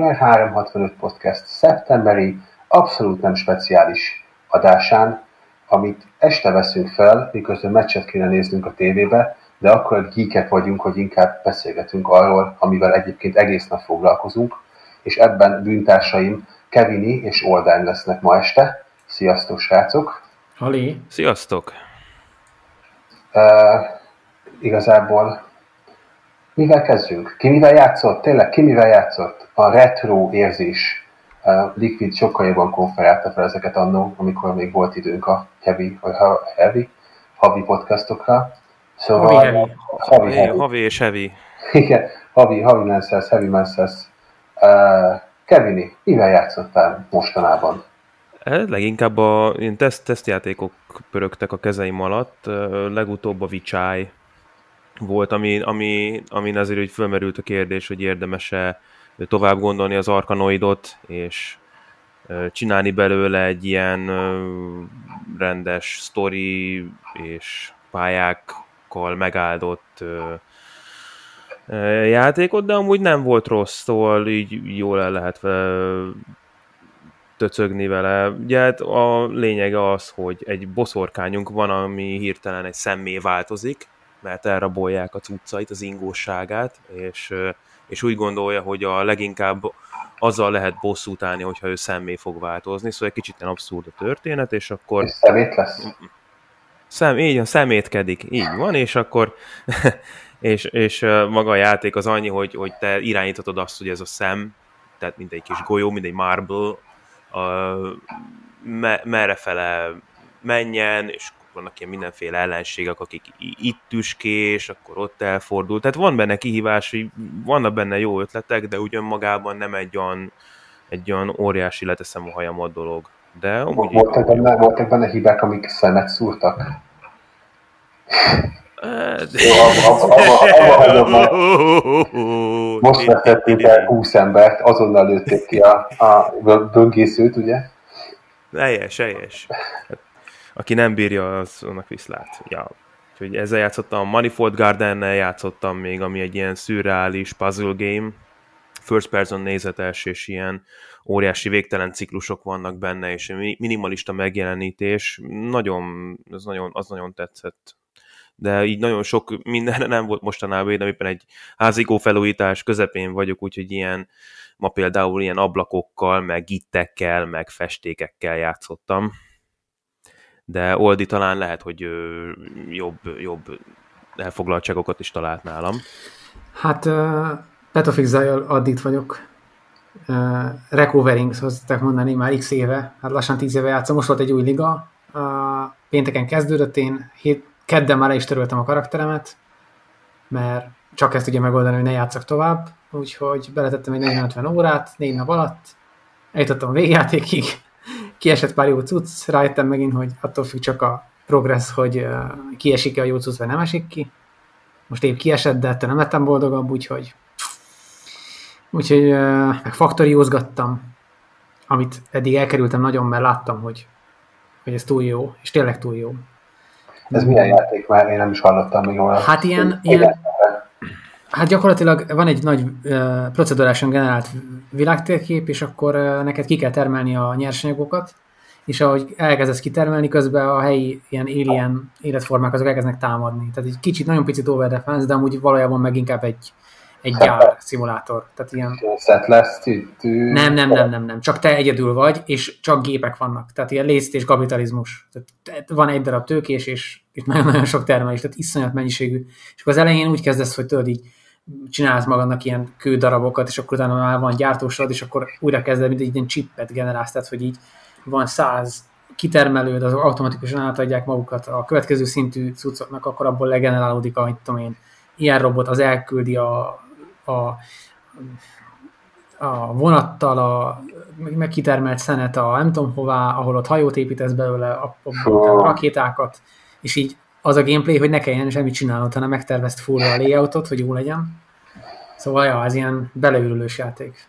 Gamer 365 Podcast szeptemberi, abszolút nem speciális adásán, amit este veszünk fel, miközben meccset kéne néznünk a tévébe, de akkor geekek vagyunk, hogy inkább beszélgetünk arról, amivel egyébként egész nap foglalkozunk, és ebben bűntársaim Kevini és Oldány lesznek ma este. Sziasztok, srácok! Halé! Sziasztok! Uh, igazából mivel kezdjünk? Ki mivel játszott? Tényleg, ki mivel játszott? A retro érzés. Uh, Liquid sokkal jobban konferálta fel ezeket annó, amikor még volt időnk a heavy, vagy ha, heavy, havi podcastokra. Szóval, havi, heavy. Havi, havi és heavy. Igen, havi, havi Mansers, heavy Mansers. Uh, Kevini, mivel játszottál mostanában? Leginkább a ilyen teszt, tesztjátékok pörögtek a kezeim alatt, legutóbb a Vicsáj volt, ami, ami, amin azért hogy fölmerült a kérdés, hogy érdemese tovább gondolni az arkanoidot, és csinálni belőle egy ilyen rendes sztori és pályákkal megáldott játékot, de amúgy nem volt rossz, szóval így jól el lehet töcögni vele. Ugye hát a lényege az, hogy egy boszorkányunk van, ami hirtelen egy szemmé változik, mert elrabolják a cuccait, az ingóságát, és, és úgy gondolja, hogy a leginkább azzal lehet bosszút állni, hogyha ő szemmé fog változni, szóval egy kicsit ilyen abszurd a történet, és akkor... És szemét lesz? Szem, így van, szemétkedik, így van, és akkor és, és maga a játék az annyi, hogy, hogy te irányíthatod azt, hogy ez a szem, tehát mint egy kis golyó, mint egy marble, a, me, merre fele menjen, és vannak ilyen mindenféle ellenségek, akik itt tüskés, akkor ott elfordul. Tehát van benne kihívás, hogy vannak benne jó ötletek, de ugyan magában nem egy olyan, egy olyan óriási leteszem a hajamat dolog. De voltak, benne, voltak benne hibák, amik szemet szúrtak? Most veszették el 20 embert, azonnal lőtték ki a, a böngészőt, ugye? Helyes, helyes. Aki nem bírja, az annak viszlát. Ja. Úgyhogy ezzel játszottam, Manifold Garden-nel játszottam még, ami egy ilyen szürreális puzzle game, first person nézetes, és ilyen óriási végtelen ciklusok vannak benne, és minimalista megjelenítés. Nagyon, az nagyon, az nagyon tetszett. De így nagyon sok mindenre nem volt mostanában, de éppen egy házigó felújítás közepén vagyok, úgyhogy ilyen, ma például ilyen ablakokkal, meg gittekkel, meg festékekkel játszottam de Oldi talán lehet, hogy jobb, jobb elfoglaltságokat is talált nálam. Hát uh, Petofix addit vagyok. Uh, Recovering, szokták mondani, már x éve, hát lassan 10 éve játszom, most volt egy új liga, uh, pénteken kezdődött, én hét, kedden már le is töröltem a karakteremet, mert csak ezt tudja megoldani, hogy ne játszak tovább, úgyhogy beletettem egy 40 órát, négy nap alatt, eljutottam a végjátékig, kiesett pár jó cucc, rájöttem megint, hogy attól függ csak a progress, hogy kiesik-e a jó cucc, vagy nem esik ki. Most épp kiesett, de ettől nem lettem boldogabb, úgyhogy úgyhogy meg faktoriózgattam, amit eddig elkerültem nagyon, mert láttam, hogy, hogy ez túl jó, és tényleg túl jó. Ez milyen játék már? Én nem is hallottam még róla. Hát ilyen, ilyen Hát gyakorlatilag van egy nagy uh, procedurálisan generált világtérkép, és akkor uh, neked ki kell termelni a nyersanyagokat, és ahogy elkezdesz kitermelni, közben a helyi ilyen alien életformák azok elkezdenek támadni. Tehát egy kicsit, nagyon picit over defense, de amúgy valójában meg inkább egy, egy gyár szimulátor. Tehát ilyen... lesz, nem, nem, nem, nem, nem. Csak te egyedül vagy, és csak gépek vannak. Tehát ilyen lészt és kapitalizmus. Tehát van egy darab tőkés, és itt nagyon-nagyon sok termelés, tehát iszonyat mennyiségű. És akkor az elején úgy kezdesz, hogy tudod így csinálsz magadnak ilyen kődarabokat, és akkor utána már van gyártósod, és akkor újra kezded, mint egy ilyen chipet generálsz, tehát hogy így van száz kitermelőd, azok automatikusan átadják magukat. A következő szintű cuccoknak, akkor abból legenerálódik a, tudom én, ilyen robot, az elküldi a, a a vonattal, a meg kitermelt szenet a nem tudom hová, ahol ott hajót építesz belőle, a, a, a rakétákat, és így az a gameplay, hogy ne kelljen semmit csinálnod, hanem megtervezt full a layoutot, hogy jó legyen. Szóval ja, ez ilyen beleülülős játék.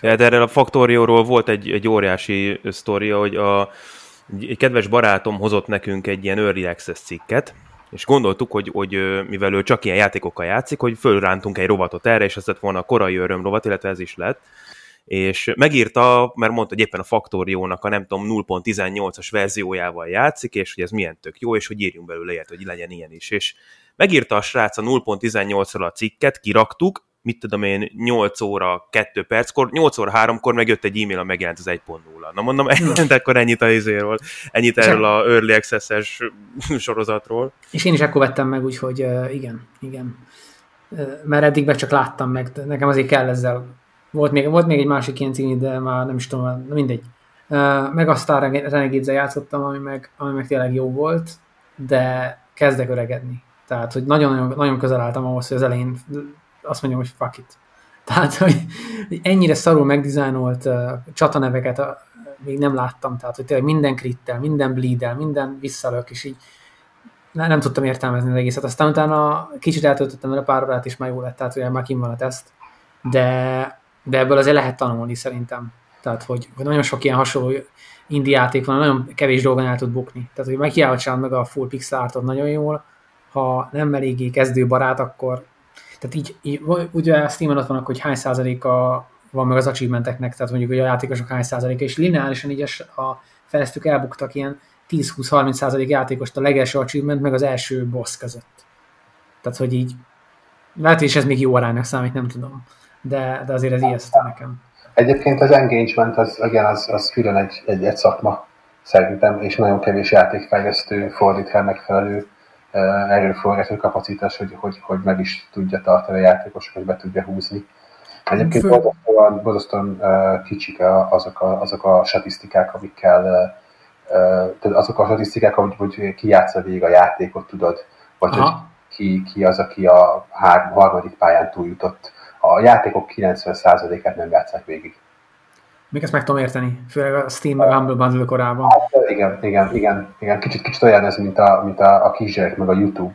Ja, de erről a Factorióról volt egy, egy óriási sztoria, hogy a, egy kedves barátom hozott nekünk egy ilyen Early Access cikket, és gondoltuk, hogy, hogy mivel ő csak ilyen játékokkal játszik, hogy fölrántunk egy rovatot erre, és ez lett volna a korai öröm rovat, illetve ez is lett. És megírta, mert mondta, hogy éppen a Factoriónak a nem tudom 0.18-as verziójával játszik, és hogy ez milyen tök jó, és hogy írjunk belőle ilyet, hogy legyen ilyen is. És megírta a srác a 0.18-ral a cikket, kiraktuk, mit tudom én, 8 óra 2 perckor, 8 óra 3-kor megjött egy e-mail, a megjelent az 1.0. Na mondom, de akkor ennyit a izéről, ennyit erről a Early Access-es sorozatról. És én is akkor vettem meg, úgyhogy igen, igen. Mert eddig be csak láttam meg, nekem azért kell ezzel. Volt még, volt még egy másik ilyen cím, de már nem is tudom, mindegy. Uh, meg aztán renegade játszottam, ami meg, ami meg tényleg jó volt, de kezdek öregedni. Tehát, hogy nagyon, nagyon közel álltam ahhoz, hogy az elején azt mondjam, hogy fuck it. Tehát, hogy ennyire szarul megdizájnolt uh, csataneveket még nem láttam, tehát, hogy tényleg minden krittel, minden bleedel, minden visszalök, és így ne, nem tudtam értelmezni az egészet. Aztán utána kicsit eltöltöttem vele pár órát, és már jó lett, tehát ugye már kim van a teszt. De, de ebből azért lehet tanulni szerintem. Tehát, hogy, hogy nagyon sok ilyen hasonló indie játék van, nagyon kevés dolgon el tud bukni. Tehát, hogy meg hiába meg a full pixel artot nagyon jól, ha nem eléggé kezdőbarát, akkor tehát így, így ugye a Steam-en ott vannak, hogy hány százaléka van meg az achievementeknek, tehát mondjuk, hogy a játékosok hány százaléka, és lineárisan így a fejlesztők elbuktak ilyen 10-20-30 százalék játékost a legelső achievement, meg az első boss között. Tehát, hogy így lehet, hogy ez még jó aránynak számít, nem tudom. De, de azért ez ijesztő nekem. Egyébként az engagement az, igen, az, az külön egy, egy, egy szakma szerintem, és nagyon kevés játékfejlesztő fordít el megfelelő erőforrású kapacitás, hogy, hogy, hogy meg is tudja tartani a játékos, hogy be tudja húzni. Egyébként borzasztóan, borzasztóan kicsik azok a, azok a statisztikák, amikkel tehát azok a statisztikák, hogy, hogy ki játsza végig a játékot, tudod, vagy Aha. hogy ki, ki az, aki a hár, harmadik pályán túljutott. A játékok 90%-át nem játszák végig. Még ezt meg tudom érteni, főleg a Steam meg a Humble Bundle korában. Hát, igen, igen, igen, igen. Kicsit, kicsit olyan ez, mint a, mint a, a kisgyerek meg a YouTube,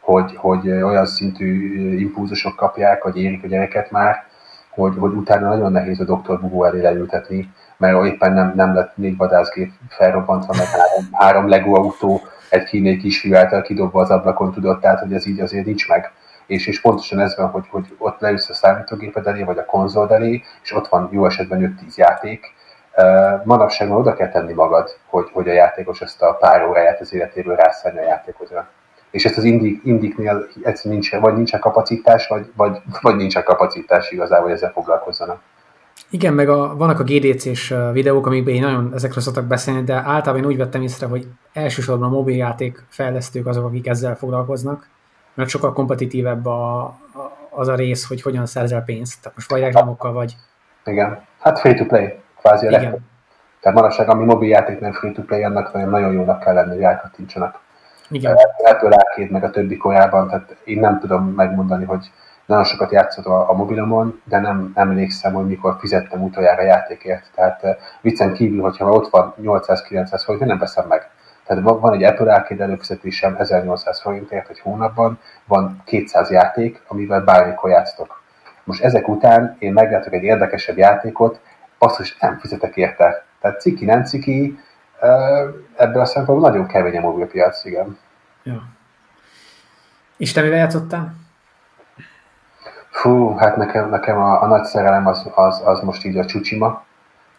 hogy, hogy olyan szintű impulzusok kapják, vagy érik a gyereket már, hogy, hogy utána nagyon nehéz a doktor Bugó elé leültetni, mert éppen nem, nem lett négy vadászgép felrobbantva, meg három, három Lego autó egy kínai kisfiú által kidobva az ablakon tudott, tehát hogy ez így azért nincs meg és, és pontosan ez van, hogy, hogy ott leülsz a számítógéped elé, vagy a konzol elé, és ott van jó esetben 5-10 játék. Manapság már oda kell tenni magad, hogy, hogy a játékos ezt a pár óráját az életéből rászállja a játékozra. És ezt az indik, indiknél egyszerűen nincs, vagy nincsen kapacitás, vagy, vagy, vagy nincsen kapacitás igazából, hogy ezzel foglalkozzanak. Igen, meg a, vannak a GDC-s videók, amikben én nagyon ezekről szoktak beszélni, de általában én úgy vettem észre, hogy elsősorban a mobiljáték fejlesztők azok, akik ezzel foglalkoznak, mert sokkal kompetitívebb a, a, az a rész, hogy hogyan szerzel pénzt. Tehát most vagy reklámokkal, vagy... Igen. Hát free to play, kvázi a legtöbb. Tehát manapság, ami mobiljáték nem free to play, annak nagyon, nagyon jónak kell lenni, hogy elkattintsanak. Igen. Ebből Arcade meg a többi korában, tehát én nem tudom megmondani, hogy nagyon sokat játszott a, a mobilomon, de nem emlékszem, hogy mikor fizettem utoljára játékért. Tehát viccen kívül, hogyha ott van 800-900 forint, nem veszem meg. Tehát van egy Apple Arcade előfizetésem 1800 forintért egy hónapban, van 200 játék, amivel bármikor játsztok. Most ezek után én meglátok egy érdekesebb játékot, azt is nem fizetek érte. Tehát ciki, nem ciki, ebből a szempontból nagyon kemény a mobilpiac, igen. Ja. És te mivel játszottál? Fú, hát nekem, nekem a, a nagy szerelem az, az, az most így a Csucsima,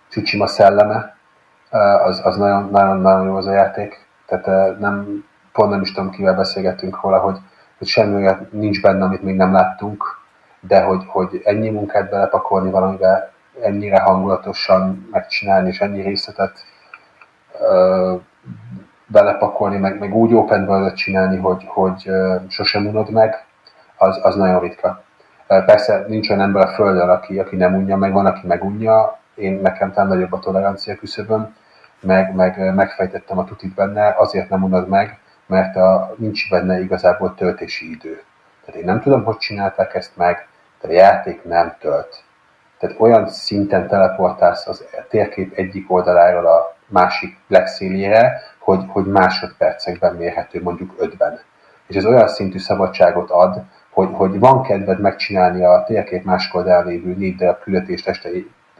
Csucsima szelleme, az, az nagyon, nagyon, nagyon jó az a játék. Tehát nem, pont nem is tudom, kivel beszélgettünk róla, hogy, hogy semmi olyan nincs benne, amit még nem láttunk, de hogy, hogy ennyi munkát belepakolni valamivel, ennyire hangulatosan megcsinálni, és ennyi részletet ö, belepakolni, meg, meg úgy open world csinálni, hogy, hogy ö, sosem unod meg, az, az nagyon ritka. Persze nincs olyan ember a földön, aki, aki nem unja meg, van, aki megunja, én nekem talán nagyobb a tolerancia küszöböm, meg, meg megfejtettem a tutit benne, azért nem unod meg, mert a, nincs benne igazából töltési idő. Tehát én nem tudom, hogy csinálták ezt meg, de a játék nem tölt. Tehát olyan szinten teleportálsz az térkép egyik oldaláról a másik legszélére, hogy, hogy másodpercekben mérhető, mondjuk ötben. És ez olyan szintű szabadságot ad, hogy, hogy van kedved megcsinálni a térkép másik oldalán lévő négy darab küldetést este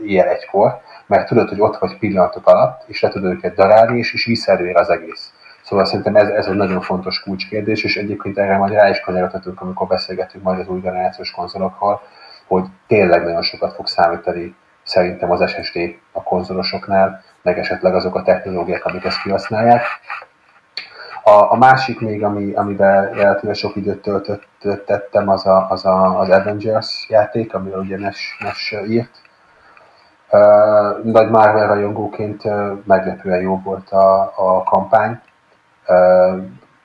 ilyen egykor, mert tudod, hogy ott vagy pillanatok alatt, és le tudod őket darálni, és, és visszaerőr az egész. Szóval szerintem ez, ez egy nagyon fontos kulcskérdés, és egyébként erre majd rá is kanyarodhatunk, amikor beszélgetünk majd az új generációs konzolokról, hogy tényleg nagyon sokat fog számítani szerintem az SSD a konzolosoknál, meg esetleg azok a technológiák, amik ezt kihasználják. A, a másik még, ami, amiben relatíve sok időt töltöttem, az a, az, a, az Avengers játék, amiről ugye Nes, Nes írt. Nagy Marvel rajongóként meglepően jó volt a, a kampány.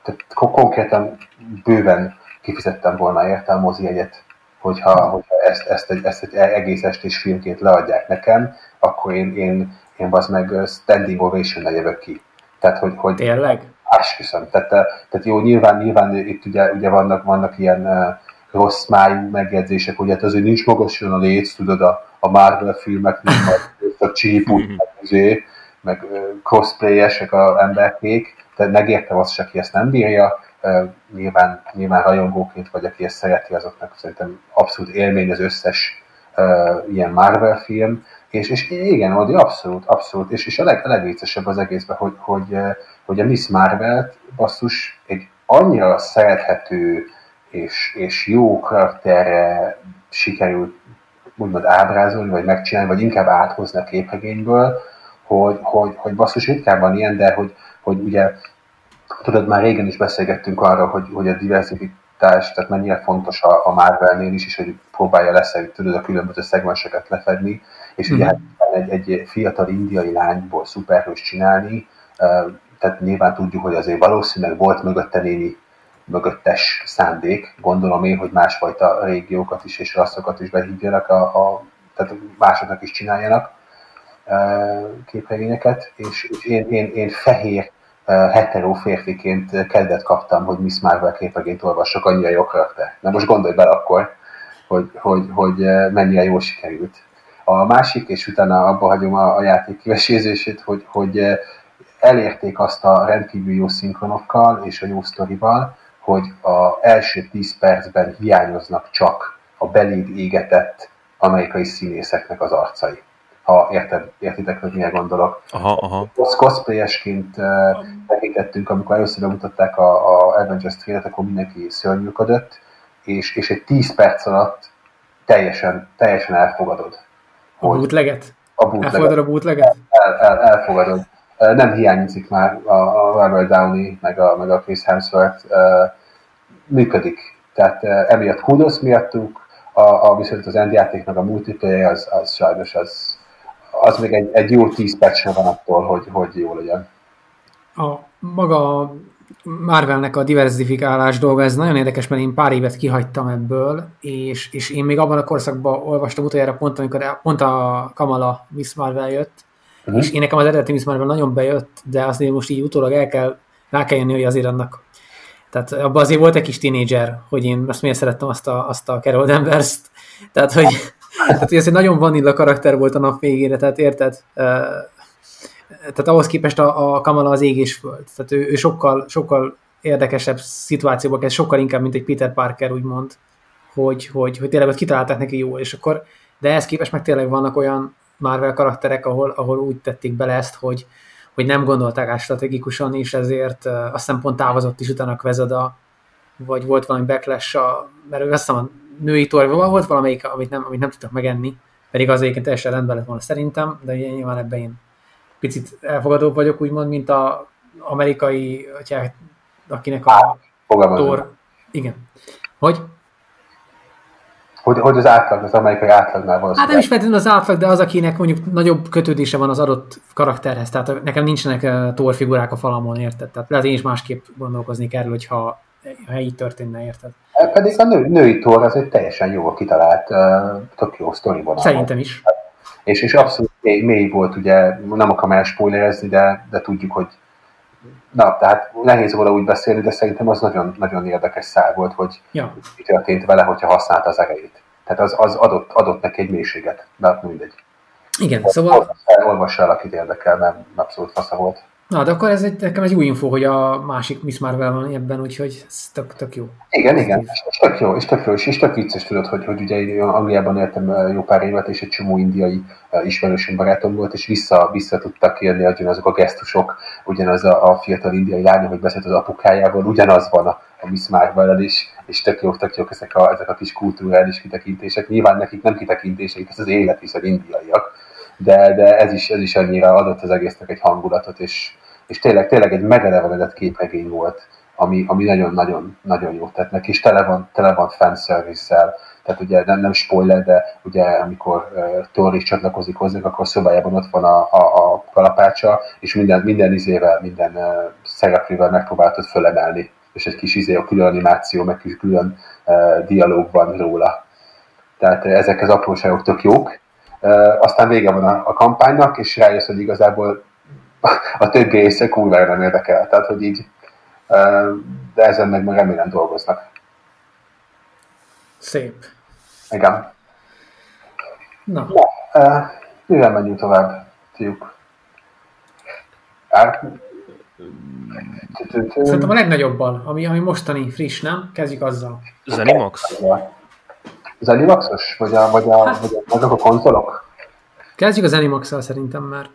Tehát konkrétan bőven kifizettem volna érte a mozi egyet, hogyha, hogyha ezt, ezt, egy, ezt egy egész estés filmként leadják nekem, akkor én, én, én az meg standing ovation jövök ki. Tehát, hogy, hogy Tényleg? Ásküszöm. Tehát, tehát jó, nyilván, nyilván itt ugye, ugye vannak, vannak ilyen uh, rossz májú megjegyzések, hogy hát azért nincs magasan a léc, tudod, a, a Marvel filmeknél, a csípút, meg, izé, meg cosplayesek a emberkék, de megértem azt, aki ezt nem bírja, nyilván, nyilván rajongóként vagy, aki ezt szereti, azoknak szerintem abszolút élmény az összes uh, ilyen Marvel film, és, és igen, Odi, abszolút, abszolút, és, és a, leg, a legviccesebb az egészben, hogy, hogy, hogy a Miss marvel basszus egy annyira szerethető és, és jó karakterre sikerült úgymond ábrázolni, vagy megcsinálni, vagy inkább áthozni a képregényből, hogy, hogy, hogy basszus ritkán van ilyen, de hogy, hogy ugye tudod, már régen is beszélgettünk arról, hogy, hogy a diversifikás, tehát mennyire fontos a, a Marvelnél is, és hogy próbálja lesz, tudod, a különböző szegmenseket lefedni, és mm-hmm. ugye egy, egy fiatal indiai lányból szuperhős csinálni, tehát nyilván tudjuk, hogy azért valószínűleg volt mögötte némi mögöttes szándék, gondolom én, hogy másfajta régiókat is és rasszokat is behívjanak, a, a, tehát másoknak is csináljanak képregényeket, és, és én, én, én fehér hetero férfiként kedvet kaptam, hogy Miss Marvel képregényt olvassak, annyira jó karakter. Na most gondolj bele akkor, hogy, hogy, hogy mennyire jól sikerült. A másik, és utána abba hagyom a, a játék kivesézését, hogy, hogy elérték azt a rendkívül jó szinkronokkal és a jó sztorival, hogy az első 10 percben hiányoznak csak a beléd égetett amerikai színészeknek az arcai ha érted, értitek, hogy milyen gondolok. Aha, aha. Cosplayesként uh, tekintettünk, amikor először bemutatták a, a Avengers trailet, akkor mindenki szörnyűködött, és, és egy 10 perc alatt teljesen, teljesen elfogadod. A bootleget? A bootleget. Elfogadod a bootleget? El, el, elfogadod. Nem hiányzik már a, a Robert Downey, meg a, meg a Chris Hemsworth. Működik. Tehát emiatt kudosz miattuk, a, a, viszont az endjáték meg a multiplayer az, az sajnos az, az még egy, egy jó 10 perc van attól, hogy, hogy jó legyen. A maga Marvelnek a diversifikálás dolga, ez nagyon érdekes, mert én pár évet kihagytam ebből, és, és én még abban a korszakban olvastam utoljára pont, amikor pont a Kamala Miss Marvel jött, uh-huh. és én nekem az eredeti Miss Marvel nagyon bejött, de azért most így utólag el kell, rá kell jönni, hogy azért annak tehát abban azért volt egy kis tínédzser, hogy én azt miért szerettem azt a, azt a Carol Danvers-t. Tehát, hogy tehát, hogy ez egy nagyon vanilla karakter volt a nap végére, tehát érted? Tehát ahhoz képest a, a Kamala az égés föld. Tehát ő, ő sokkal, sokkal érdekesebb szituációba kezd, sokkal inkább, mint egy Peter Parker, úgymond, hogy, hogy, hogy tényleg ott kitalálták neki jó, és akkor, de ehhez képest meg tényleg vannak olyan Marvel karakterek, ahol, ahol úgy tették bele ezt, hogy, hogy nem gondolták át strategikusan, és ezért uh, azt hiszem pont távozott is utána Kvezada, vagy volt valami backlash a, mert azt hiszem a női torva volt valamelyik, amit nem, amit nem tudtak megenni, pedig az egyébként teljesen rendben lett volna szerintem, de nyilván ebben én picit elfogadóbb vagyok, úgymond, mint a amerikai, akinek a tor... Igen. Hogy? Hogy, hogy az átlag, az amerikai átlagnál van. Hát nem is feltétlenül az átlag, de az, akinek mondjuk nagyobb kötődése van az adott karakterhez. Tehát nekem nincsenek uh, torfigurák a falamon, érted? Tehát lehet én is másképp gondolkozni kell, hogyha ha így történne, érted? Hát pedig a nő, női tor az egy teljesen jó kitalált, uh, tök jó sztori vonal. Szerintem is. És, és abszolút mély, mély volt, ugye, nem akarom elspoilerezni, de, de tudjuk, hogy na, tehát nehéz róla úgy beszélni, de szerintem az nagyon, nagyon érdekes szál volt, hogy ja. mi történt vele, hogyha használta az erejét. Tehát az, az adott, adott neki egy mélységet, de mindegy. Igen, szóval... Olvassa el, akit érdekel, mert abszolút fasza volt. Na, de akkor ez egy, nekem egy új info, hogy a másik Miss Marvel van ebben, úgyhogy ez tök, tök jó. Igen, igen, és tök jó, és tök jó, és, és tök vicces tudod, hogy, hogy ugye én Angliában éltem jó pár évet, és egy csomó indiai ismerősöm barátom volt, és vissza, vissza tudtak kérni azok a gesztusok, ugyanaz a, a fiatal indiai lány, hogy beszélt az apukájával, ugyanaz van a, a Miss Marvel is, és tök jó, tök jók ezek a, ezek a kis kulturális kitekintések. Nyilván nekik nem kitekintések, ez az élet, hiszen indiaiak, de, de ez, is, ez is annyira adott az egésznek egy hangulatot, és, és tényleg, tényleg egy megelevenedett képregény volt, ami, ami nagyon-nagyon nagyon jó tett neki, és tele van, tele van fanservice tehát ugye nem, nem spoiler, de ugye amikor uh, Thor is csatlakozik hozzánk, akkor szobájában ott van a, a, a kalapácsa, és minden, minden izével, minden uh, szereplővel megpróbáltad fölemelni, és egy kis izé, a külön animáció, meg kis külön uh, dialóg van róla. Tehát ezek az apróságok tök jók. Aztán vége van a, a kampánynak, és rájössz, hogy igazából a többi része kurvára nem érdekel. Tehát, hogy így, de ezen meg meg remélem dolgoznak. Szép. Igen. Na. Na mivel menjünk tovább, fiúk? Szerintem a legnagyobban, ami, ami mostani friss, nem? Kezdjük azzal. Zenimax? Zenimaxos? Vagy, a, vagy, a, hát, vagy a, azok a konzolok? Kezdjük az Animax-szal szerintem, mert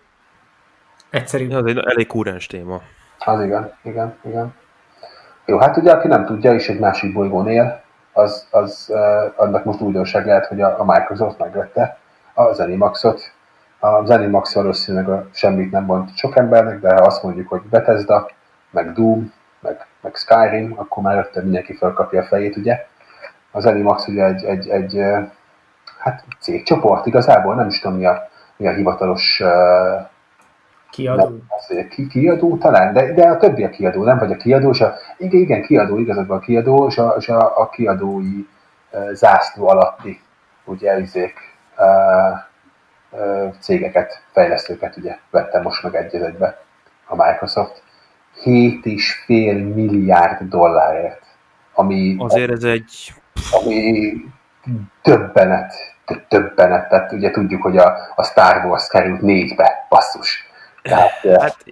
Egyszerű. Ez egy elég kúrens téma. Az igen, igen, igen. Jó, hát ugye aki nem tudja, és egy másik bolygón él, az, az uh, annak most újdonság lehet, hogy a, a Microsoft megvette a Zenimaxot. A Zenimax valószínűleg a semmit nem mond sok embernek, de ha azt mondjuk, hogy Bethesda, meg Doom, meg, meg Skyrim, akkor már rögtön mindenki felkapja a fejét, ugye. A Zenimax ugye egy, egy, egy hát cégcsoport igazából, nem is tudom mi a, mi a hivatalos Kiadó. Nem, ki, kiadó talán, de, de a többi a kiadó, nem vagy a kiadó, és a, igen, igen, kiadó, igazadban a kiadó, és a, és a, a kiadói uh, zászló alatti, ugye, izék, uh, uh, cégeket, fejlesztőket ugye vette most meg egyezetbe a Microsoft. 7,5 milliárd dollárért, ami... Azért ez egy... Ami többenet, többenet, tehát ugye tudjuk, hogy a, a Star Wars került négybe, basszus. Tehát, hát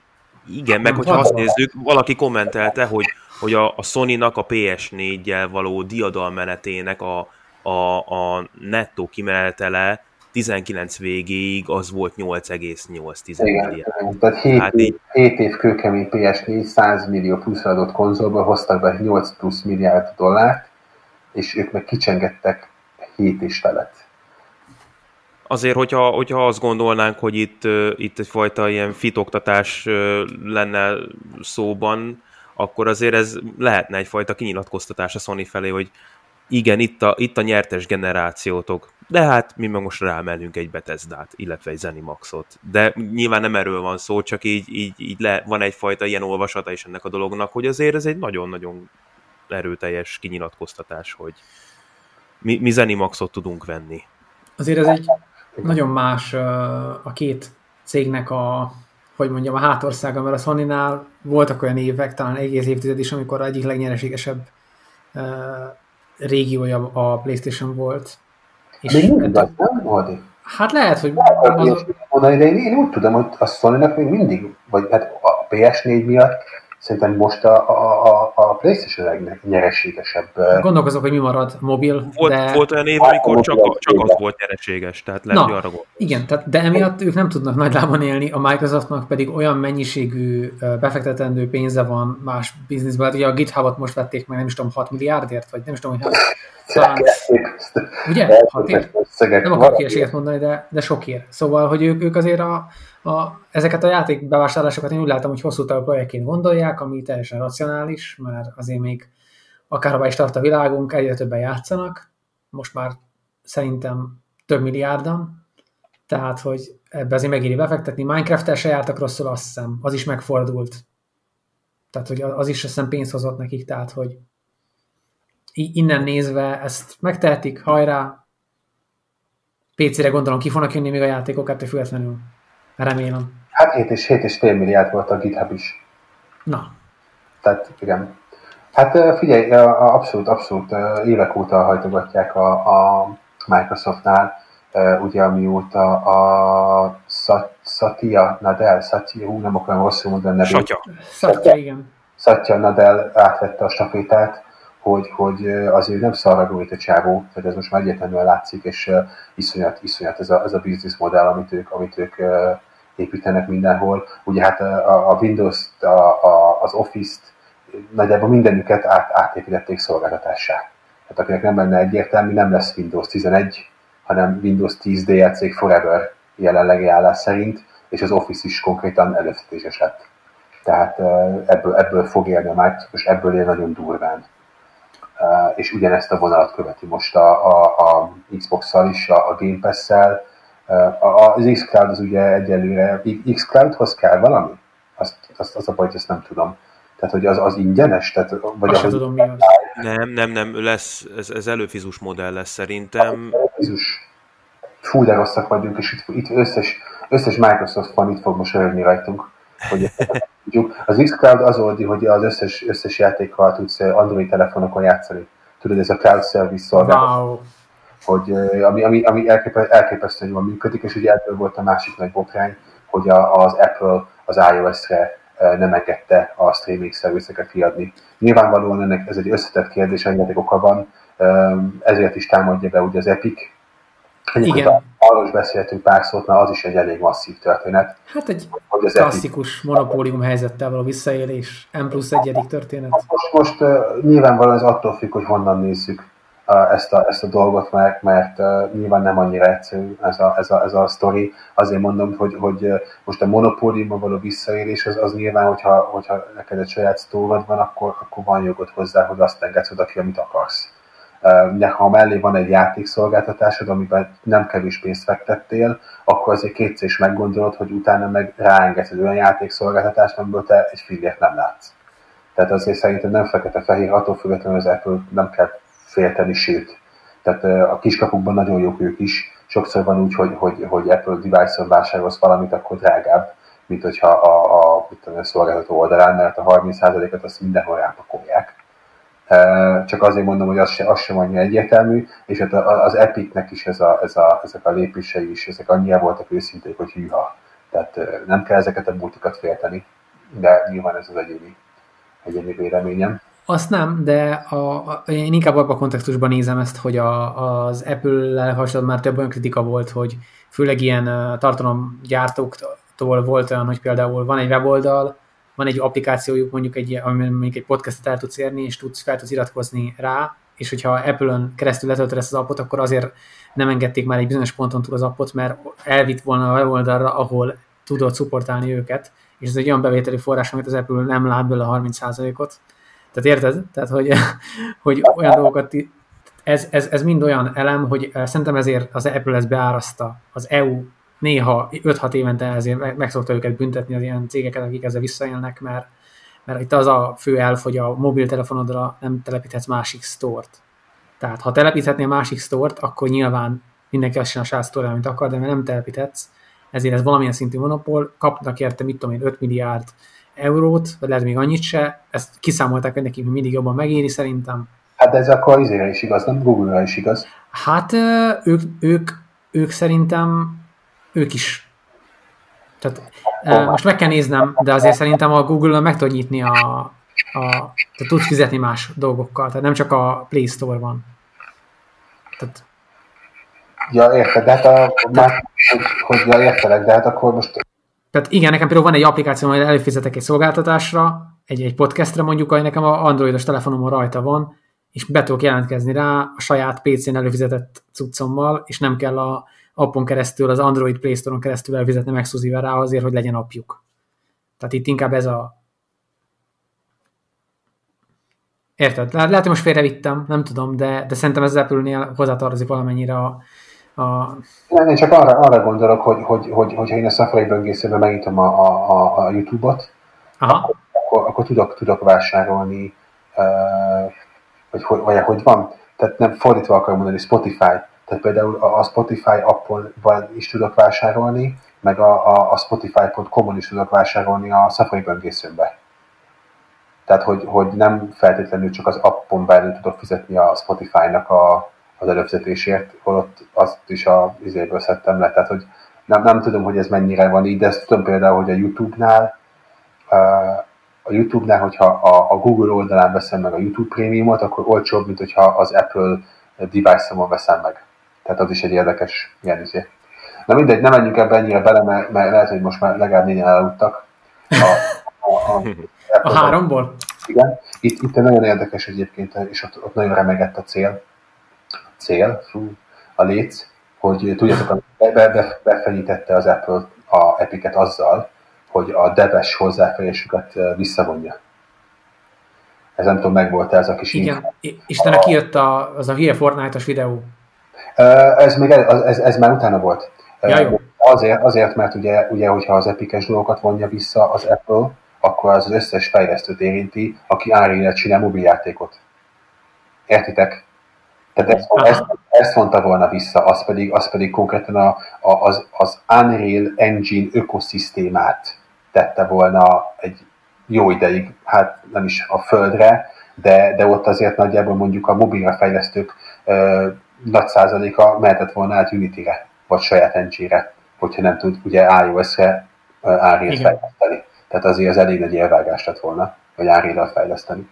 igen, meg hogyha azt nézzük, valaki kommentelte, hogy, hogy a, a Sony-nak a PS4-jel való diadalmenetének a, a, a nettó kimenetele 19 végéig az volt 8,8 milliárd. Tehát 7, hát év, 7 év kőkemény PS4 100 millió plusz adott konzolból hoztak be 8 plusz milliárd dollárt, és ők meg kicsengettek 7 és felet. Azért, hogyha, hogyha azt gondolnánk, hogy itt, itt egyfajta ilyen fitoktatás lenne szóban, akkor azért ez lehetne egyfajta kinyilatkoztatás a Sony felé, hogy igen, itt a, itt a nyertes generációtok, de hát mi meg most rámelünk egy Bethesda-t, illetve egy Zenimaxot. De nyilván nem erről van szó, csak így, így, így le, van egyfajta ilyen olvasata is ennek a dolognak, hogy azért ez egy nagyon-nagyon erőteljes kinyilatkoztatás, hogy mi, mi Zenimaxot tudunk venni. Azért ez egy nagyon más a két cégnek a, hogy mondjam, a hátországa, mert a sony voltak olyan évek, talán egész évtized is, amikor egyik legnyereségesebb uh, régiója a PlayStation volt. És Még mindig az, nem, Adi? Hát lehet, hogy... Az... Mondani, de én, én úgy tudom, hogy a sony még mindig, vagy hát a PS4 miatt Szerintem most a, a, a PlayStation legnyereségesebb. Gondolkozok, hogy mi marad mobil. Volt, de... volt olyan év, amikor csak, csak az volt nyereséges, tehát lehet, Na, arra volt. Igen, tehát, de emiatt ők nem tudnak nagy lábon élni, a Microsoftnak pedig olyan mennyiségű befektetendő pénze van más bizniszben. Hát ugye a GitHubot most vették meg nem is tudom 6 milliárdért, vagy nem is tudom, hogy talán... Ugye? Hatért? Nem akarok ilyeséget mondani, de, de sokért. Szóval, hogy ők, ők azért a, a, ezeket a játékbevásárlásokat én úgy látom, hogy hosszú távú projektként gondolják, ami teljesen racionális, mert azért még akárhová is tart a világunk, egyre többen játszanak, most már szerintem több milliárdan, tehát, hogy ebbe azért megéri befektetni. Minecraft-tel se jártak rosszul, azt hiszem, az is megfordult. Tehát, hogy az is azt hiszem pénzt hozott nekik, tehát, hogy innen nézve ezt megtehetik, hajrá, PC-re gondolom ki fognak jönni még a játékok, ettől függetlenül. Remélem. Hát 7 és 7 és fél milliárd volt a GitHub is. Na. Tehát igen. Hát figyelj, abszolút, abszolút évek óta hajtogatják a, a, Microsoftnál, ugye amióta a Satya Nadell, Satya, hú, nem akarom rosszul mondani nevét. Satya. Satya, igen. Satya Nadell átvette a stafétát, hogy, hogy azért nem szarragó a csávó, tehát ez most már egyértelműen látszik, és iszonyat, iszonyat ez a, ez a business modell, amit ők, amit ők építenek mindenhol. Ugye hát a, a Windows-t, a, a, az Office-t, nagyjából mindenüket át, átépítették szolgáltatássá. Tehát akinek nem lenne egyértelmű, nem lesz Windows 11, hanem Windows 10 DLC Forever jelenlegi állás szerint, és az Office is konkrétan előfizetéses lett. Tehát ebből, ebből fog élni a Microsoft, és ebből él nagyon durván. És ugyanezt a vonalat követi most a, a, a Xbox-szal is, a, a Game Pass-szel. Az Xcloud az ugye egyelőre, Xcloudhoz kell valami? Azt, azt, az a baj, ezt nem tudom. Tehát, hogy az, az ingyenes? Tehát, vagy Azt az, tudom, mi az. Nem, nem, nem, lesz, ez, ez előfizus modell lesz szerintem. Előfizus. Fú, de rosszak vagyunk, és itt, itt összes, összes Microsoft fan itt fog most rajtunk. Hogy az Xcloud az oldi, hogy az összes, összes játékkal tudsz Android telefonokon játszani. Tudod, ez a cloud service szolgáltatás. Wow. Hogy, ami, ami, ami elképesztően jól működik, és ugye ebből volt a másik nagy botrány, hogy a, az Apple az iOS-re nem engedte a streaming szervizeket kiadni. Nyilvánvalóan ennek ez egy összetett kérdés, rengeteg oka van, ezért is támadja be ugye az Epic. Igen. Arról is beszéltünk pár szót, mert az is egy elég masszív történet. Hát egy hogy az klasszikus Epic... monopólium helyzettel való visszaélés, M plusz egyedik történet. Most, most uh, nyilvánvalóan ez attól függ, hogy honnan nézzük ezt a, ezt a dolgot, mert, mert nyilván nem annyira egyszerű ez a, ez a, ez a sztori. Azért mondom, hogy, hogy most a monopóliumban való visszaélés, az, az nyilván, hogyha, hogyha neked egy saját sztórod van, akkor, akkor van jogod hozzá, hogy azt engedsz oda ki, amit akarsz. De ha mellé van egy játékszolgáltatásod, amiben nem kevés pénzt fektettél, akkor azért kétszer is meggondolod, hogy utána meg ráengedsz egy olyan játékszolgáltatást, amiből te egy fillért nem látsz. Tehát azért szerintem nem fekete-fehér, attól függetlenül az Apple nem kell félteni, sőt. Tehát a kiskapukban nagyon jók ők is. Sokszor van úgy, hogy, hogy, hogy Apple device-on vásárolsz valamit, akkor drágább, mint hogyha a, a, a szolgáltató oldalán, mert a 30%-et azt mindenhol rápakolják. Csak azért mondom, hogy az, se, az sem annyira egyértelmű, és hát az Epicnek is ez a, ez a, ezek a lépései is, ezek annyira voltak őszinték, hogy hűha. Tehát nem kell ezeket a multikat félteni, de nyilván ez az egyéni, egyéni véleményem. Azt nem, de a, én inkább abban a kontextusban nézem ezt, hogy a, az Apple-lel hasonlóan már több olyan kritika volt, hogy főleg ilyen tartalomgyártóktól volt olyan, hogy például van egy weboldal, van egy applikációjuk, mondjuk egy, amiben mondjuk egy podcastet el tudsz érni, és tudsz, fel tudsz iratkozni rá, és hogyha Apple-ön keresztül letöltöd ezt az appot, akkor azért nem engedték már egy bizonyos ponton túl az appot, mert elvitt volna a weboldalra, ahol tudod szupportálni őket, és ez egy olyan bevételi forrás, amit az Apple nem lát belőle a 30%-ot, tehát érted? Tehát, hogy, hogy olyan dolgokat, ez, ez, ez mind olyan elem, hogy eh, szerintem ezért az Apple ezt beáraszta. Az EU néha 5-6 évente ezért meg szokta őket büntetni az ilyen cégeket, akik ezzel visszaélnek, mert, mert itt az a fő elf, hogy a mobiltelefonodra nem telepíthetsz másik sztort. Tehát ha telepíthetnél másik sztort, akkor nyilván mindenki azt csinál a saját amit akar, de mert nem telepíthetsz, ezért ez valamilyen szintű monopól, kapnak érte, mit tudom én, 5 milliárd eurót, vagy lehet még annyit se, ezt kiszámolták, hogy nekik mindig jobban megéri szerintem. Hát ez akkor izére is igaz, nem Google-ra is igaz. Hát ők, ők, ők szerintem, ők is. Tehát oh, most meg kell néznem, de azért szerintem a Google-on meg tud nyitni a, a tehát tudsz fizetni más dolgokkal, tehát nem csak a Play Store van. Tehát Ja, érted, de hát a, már, hogy, hogy ja, értelek, de hát akkor most tehát igen, nekem például van egy applikáció, hogy előfizetek egy szolgáltatásra, egy, egy podcastre mondjuk, hogy nekem a androidos telefonomon rajta van, és be tudok jelentkezni rá a saját PC-n előfizetett cuccommal, és nem kell a appon keresztül, az Android Play Store-on keresztül előfizetni exkluzíve rá azért, hogy legyen apjuk. Tehát itt inkább ez a... Érted? Le- lehet, hogy most félrevittem, nem tudom, de, de szerintem ez az Apple-nél hozzátartozik valamennyire a, a... Nem, én csak arra, arra gondolok, hogy, hogy, hogy, hogyha én a Safari böngészőben megnyitom a, a, a YouTube-ot, Akkor, akkor, akkor tudok, tudok vásárolni, uh, vagy, hogy, vagy hogy van, tehát nem fordítva akarom mondani, Spotify, tehát például a Spotify appon is tudok vásárolni, meg a, a, a Spotify.com-on is tudok vásárolni a Safari böngészőbe. Tehát, hogy, hogy nem feltétlenül csak az appon belül tudok fizetni a Spotify-nak a, az előfizetésért, holott azt is a izéből szedtem le. Tehát, hogy nem, nem tudom, hogy ez mennyire van így, de ezt tudom például, hogy a YouTube-nál, a YouTube-nál, hogyha a, a Google oldalán veszem meg a YouTube prémiumot, akkor olcsóbb, mint hogyha az Apple device-omon veszem meg. Tehát az is egy érdekes ilyen izé. Na mindegy, nem menjünk ebbe ennyire bele, mert, mert lehet, hogy most már legalább négyen elaludtak. A, a, a, a, a háromból? Igen. Itt, itt nagyon érdekes egyébként, és ott, ott nagyon remegett a cél. Cél, fú, a léc, hogy tudjátok, be, be, befenyítette az Apple a Epic-et azzal, hogy a deves hozzáférésüket visszavonja. Ez nem tudom, meg volt ez a kis Igen, Istenek kijött a, az a hülye Fortnite-os videó. Ez, még, ez, ez, már utána volt. Ja, jó. Azért, azért, mert ugye, ugye, hogyha az epikes dolgokat vonja vissza az Apple, akkor az az összes fejlesztőt érinti, aki unreal csinál mobiljátékot. Értitek? Tehát ezt, ezt, ezt mondta volna vissza, az pedig, az pedig konkrétan a, a, az, az Unreal Engine ökoszisztémát tette volna egy jó ideig, hát nem is a földre, de, de ott azért nagyjából mondjuk a mobilra fejlesztők ö, nagy százaléka mehetett volna át Unity-re, vagy saját engine-re, hogyha nem tud ugye iOS-re unreal fejleszteni. Tehát azért az elég nagy élvágás lett volna, hogy unreal fejleszteni.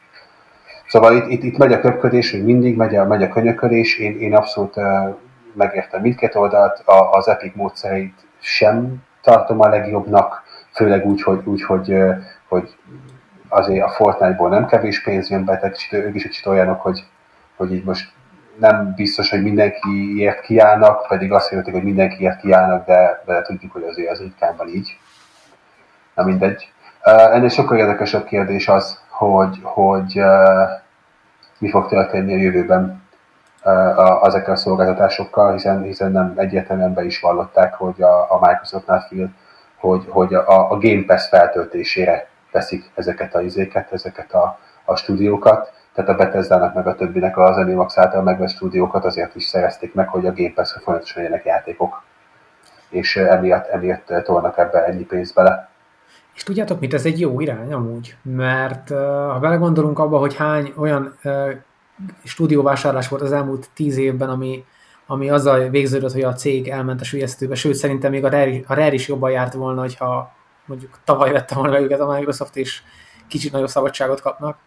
Szóval itt, itt, itt megy a köpködés, hogy mindig megy a, megy a könyöködés, én, én abszolút uh, megértem mindkét oldalt, a, az Epic módszereit sem tartom a legjobbnak, főleg úgy, hogy, úgy, hogy, hogy azért a Fortnite-ból nem kevés pénz jön be, tehát ők is egy olyanok, hogy, hogy így most nem biztos, hogy mindenkiért kiállnak, pedig azt jelenti, hogy mindenkiért kiállnak, de, de tudjuk, hogy azért az ritkán van így. Na mindegy. Ennél sokkal érdekesebb kérdés az, hogy, hogy mi fog történni a jövőben ezekkel a szolgáltatásokkal, hiszen, hiszen nem egyértelműen be is vallották, hogy a, a Microsoftnál fél, hogy, hogy a, a Game Pass feltöltésére veszik ezeket a izéket, ezeket a, a stúdiókat, tehát a bethesda meg a többinek az Animax által megvett stúdiókat azért is szerezték meg, hogy a Game Pass-re folyamatosan legyenek játékok. És emiatt, emiatt tolnak ebbe ennyi pénzt bele. És tudjátok mit, ez egy jó irány amúgy, mert uh, ha belegondolunk abba, hogy hány olyan stúdióvásárlás volt az elmúlt tíz évben, ami, ami azzal végződött, hogy a cég elment a sülyeztőbe, sőt szerintem még a Rare, a Rare is jobban járt volna, hogyha mondjuk tavaly vette volna őket a Microsoft, és kicsit nagyobb szabadságot kapnak,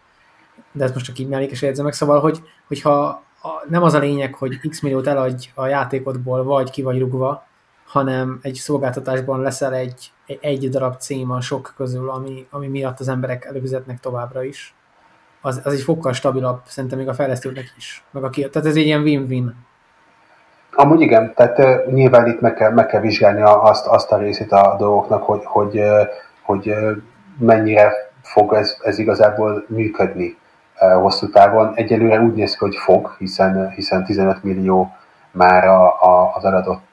de ez most csak így mellékes jegyzem meg, szóval, hogy, hogyha a, nem az a lényeg, hogy x milliót eladj a játékodból, vagy ki vagy rugva, hanem egy szolgáltatásban leszel egy, egy, darab cím a sok közül, ami, ami miatt az emberek előfizetnek továbbra is. Az, az egy fokkal stabilabb, szerintem még a fejlesztőknek is. Meg a, tehát ez egy ilyen win-win. Amúgy igen, tehát uh, nyilván itt meg kell, meg kell vizsgálni azt, azt a részét a dolgoknak, hogy, hogy, uh, hogy uh, mennyire fog ez, ez igazából működni hosszú távon. Egyelőre úgy néz ki, hogy fog, hiszen, hiszen 15 millió már a, a, az adott,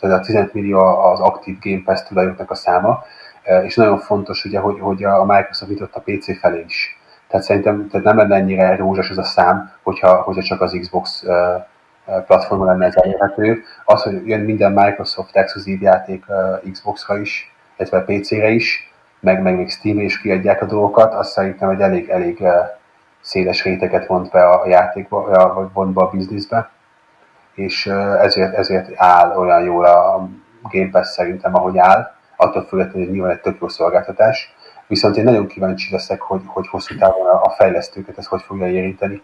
tehát a 15 millió az aktív Game Pass tulajoknak a száma, és nagyon fontos ugye, hogy, hogy a Microsoft nyitott a PC felé is. Tehát szerintem tehát nem lenne ennyire rózsas ez a szám, hogyha, hogyha csak az Xbox platformon lenne ez elérhető. Az, hogy jön minden Microsoft exkluzív játék Xbox-ra is, illetve PC-re is, meg, meg még Steam is kiadják a dolgokat, azt szerintem egy elég, elég széles réteget vont be a játékba, vagy vont be a bizniszbe és ezért, ezért áll olyan jól a Game Pass szerintem, ahogy áll, attól függetlenül, hogy nyilván egy tök jó szolgáltatás. Viszont én nagyon kíváncsi leszek, hogy, hogy hosszú távon a fejlesztőket ez hogy fogja érinteni.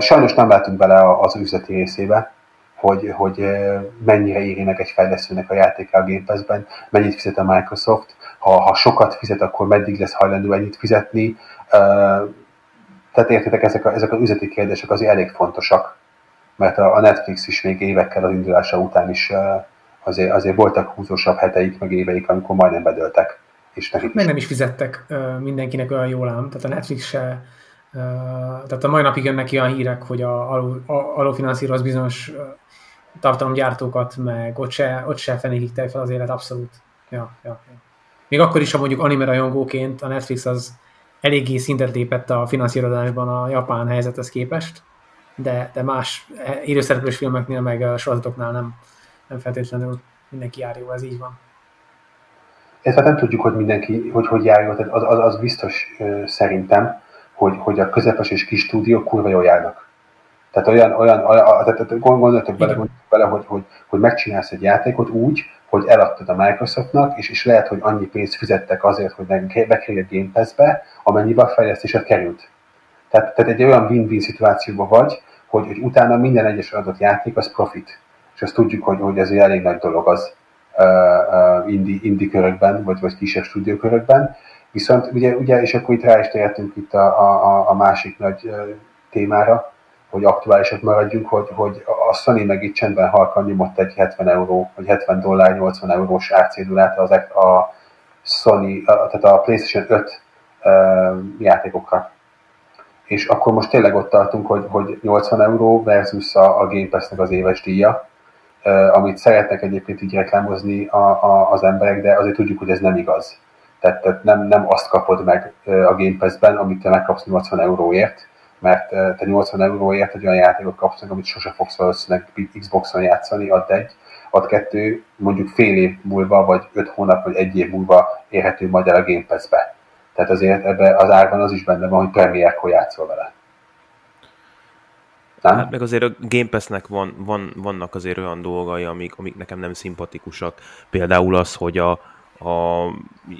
Sajnos nem látunk bele az üzleti részébe, hogy, hogy mennyire éri meg egy fejlesztőnek a játéka a Game Pass-ben, mennyit fizet a Microsoft, ha, ha sokat fizet, akkor meddig lesz hajlandó ennyit fizetni. Tehát értitek, ezek, a, ezek az üzleti kérdések azért elég fontosak mert a Netflix is még évekkel az indulása után is azért, azért voltak húzósabb heteik, meg éveik, amikor majdnem bedöltek. És nekik meg nem is fizettek mindenkinek olyan jól ám, tehát a Netflix se, tehát a mai napig jönnek olyan hírek, hogy a, alul, alulfinanszíroz bizonyos tartalomgyártókat, meg ott se, ott se fenékig tej fel az élet, abszolút. Ja, ja, ja. Még akkor is, ha mondjuk anime rajongóként a Netflix az eléggé szintet lépett a finanszírozásban a japán helyzethez képest, de, de más élőszereplős filmeknél, meg a sorozatoknál nem, nem feltétlenül mindenki jár jó, ez így van. Ezt hát nem tudjuk, hogy mindenki, hogy hogy jár jó, az, az, az biztos szerintem, hogy, hogy a közepes és kis stúdiók kurva jól járnak. Tehát olyan, olyan, olyan tehát gondoltok bele, bele hogy, hogy, hogy megcsinálsz egy játékot úgy, hogy eladtad a Microsoftnak, és, és lehet, hogy annyi pénzt fizettek azért, hogy bekerülj a Game Pass-be, amennyibe a fejlesztésed került. Tehát, tehát egy olyan win-win szituációban vagy, hogy, hogy utána minden egyes adott játék az profit. És azt tudjuk, hogy, hogy ez egy elég nagy dolog az uh, uh, indie, indie körökben, vagy, vagy kisebb stúdiókörökben. Viszont ugye, ugye, és akkor itt rá is térhetünk itt a, a, a másik nagy uh, témára, hogy aktuálisak maradjunk, hogy, hogy a Sony meg itt csendben halkan nyomott egy 70 euró, vagy 70 dollár, 80 eurós árcédulát az a Sony, a, tehát a PlayStation 5 uh, játékokra. És akkor most tényleg ott tartunk, hogy, hogy 80 euró versus a, a Game Pass-nek az éves díja, uh, amit szeretnek egyébként így reklámozni a, a, az emberek, de azért tudjuk, hogy ez nem igaz. Tehát, tehát nem, nem azt kapod meg a Game Pass-ben, amit te megkapsz 80 euróért, mert te 80 euróért egy olyan játékot kapsz amit sose fogsz valószínűleg Xboxon játszani, ad egy, ad kettő, mondjuk fél év múlva, vagy öt hónap, vagy egy év múlva érhető majd el a Game Pass-be. Tehát azért ebbe az árban az is benne van, hogy premierkor játszol vele. Nem? Hát meg azért a Game Pass-nek van, van, vannak azért olyan dolgai, amik, amik nekem nem szimpatikusak. Például az, hogy a, a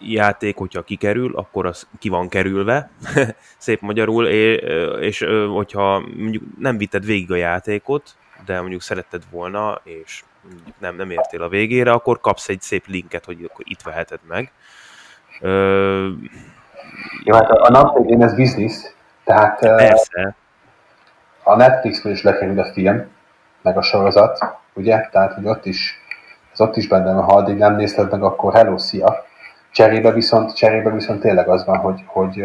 játék, hogyha kikerül, akkor az ki van kerülve, szép magyarul, és, és hogyha mondjuk nem vitted végig a játékot, de mondjuk szeretted volna, és nem, nem értél a végére, akkor kapsz egy szép linket, hogy akkor itt veheted meg. Ö... Jó, hát a nap végén ez biznisz, tehát Persze. a Netflixről is lekerül a film, meg a sorozat, ugye? Tehát, hogy ott is ez ott is benne ha addig nem nézted meg, akkor hello, szia. Cserébe viszont, cserébe viszont tényleg az van, hogy, hogy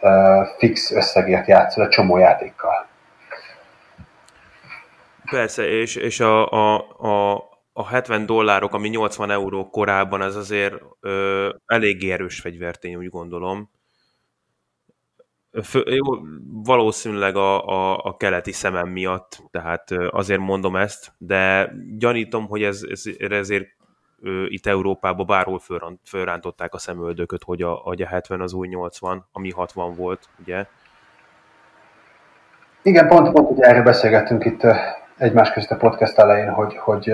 uh, fix összegért játszol a csomó játékkal. Persze, és, és a, a, a, a 70 dollárok, ami 80 euró korábban, ez azért ö, elég erős fegyvertény, úgy gondolom. Fő, jó, valószínűleg a, a, a keleti szemem miatt, tehát azért mondom ezt, de gyanítom, hogy ez, ez ezért itt Európában bárhol fölrántották a szemöldököt, hogy a, hogy a 70 az új 80, ami 60 volt, ugye? Igen, pont, pont ugye erről beszélgettünk itt egymás között a podcast elején, hogy, hogy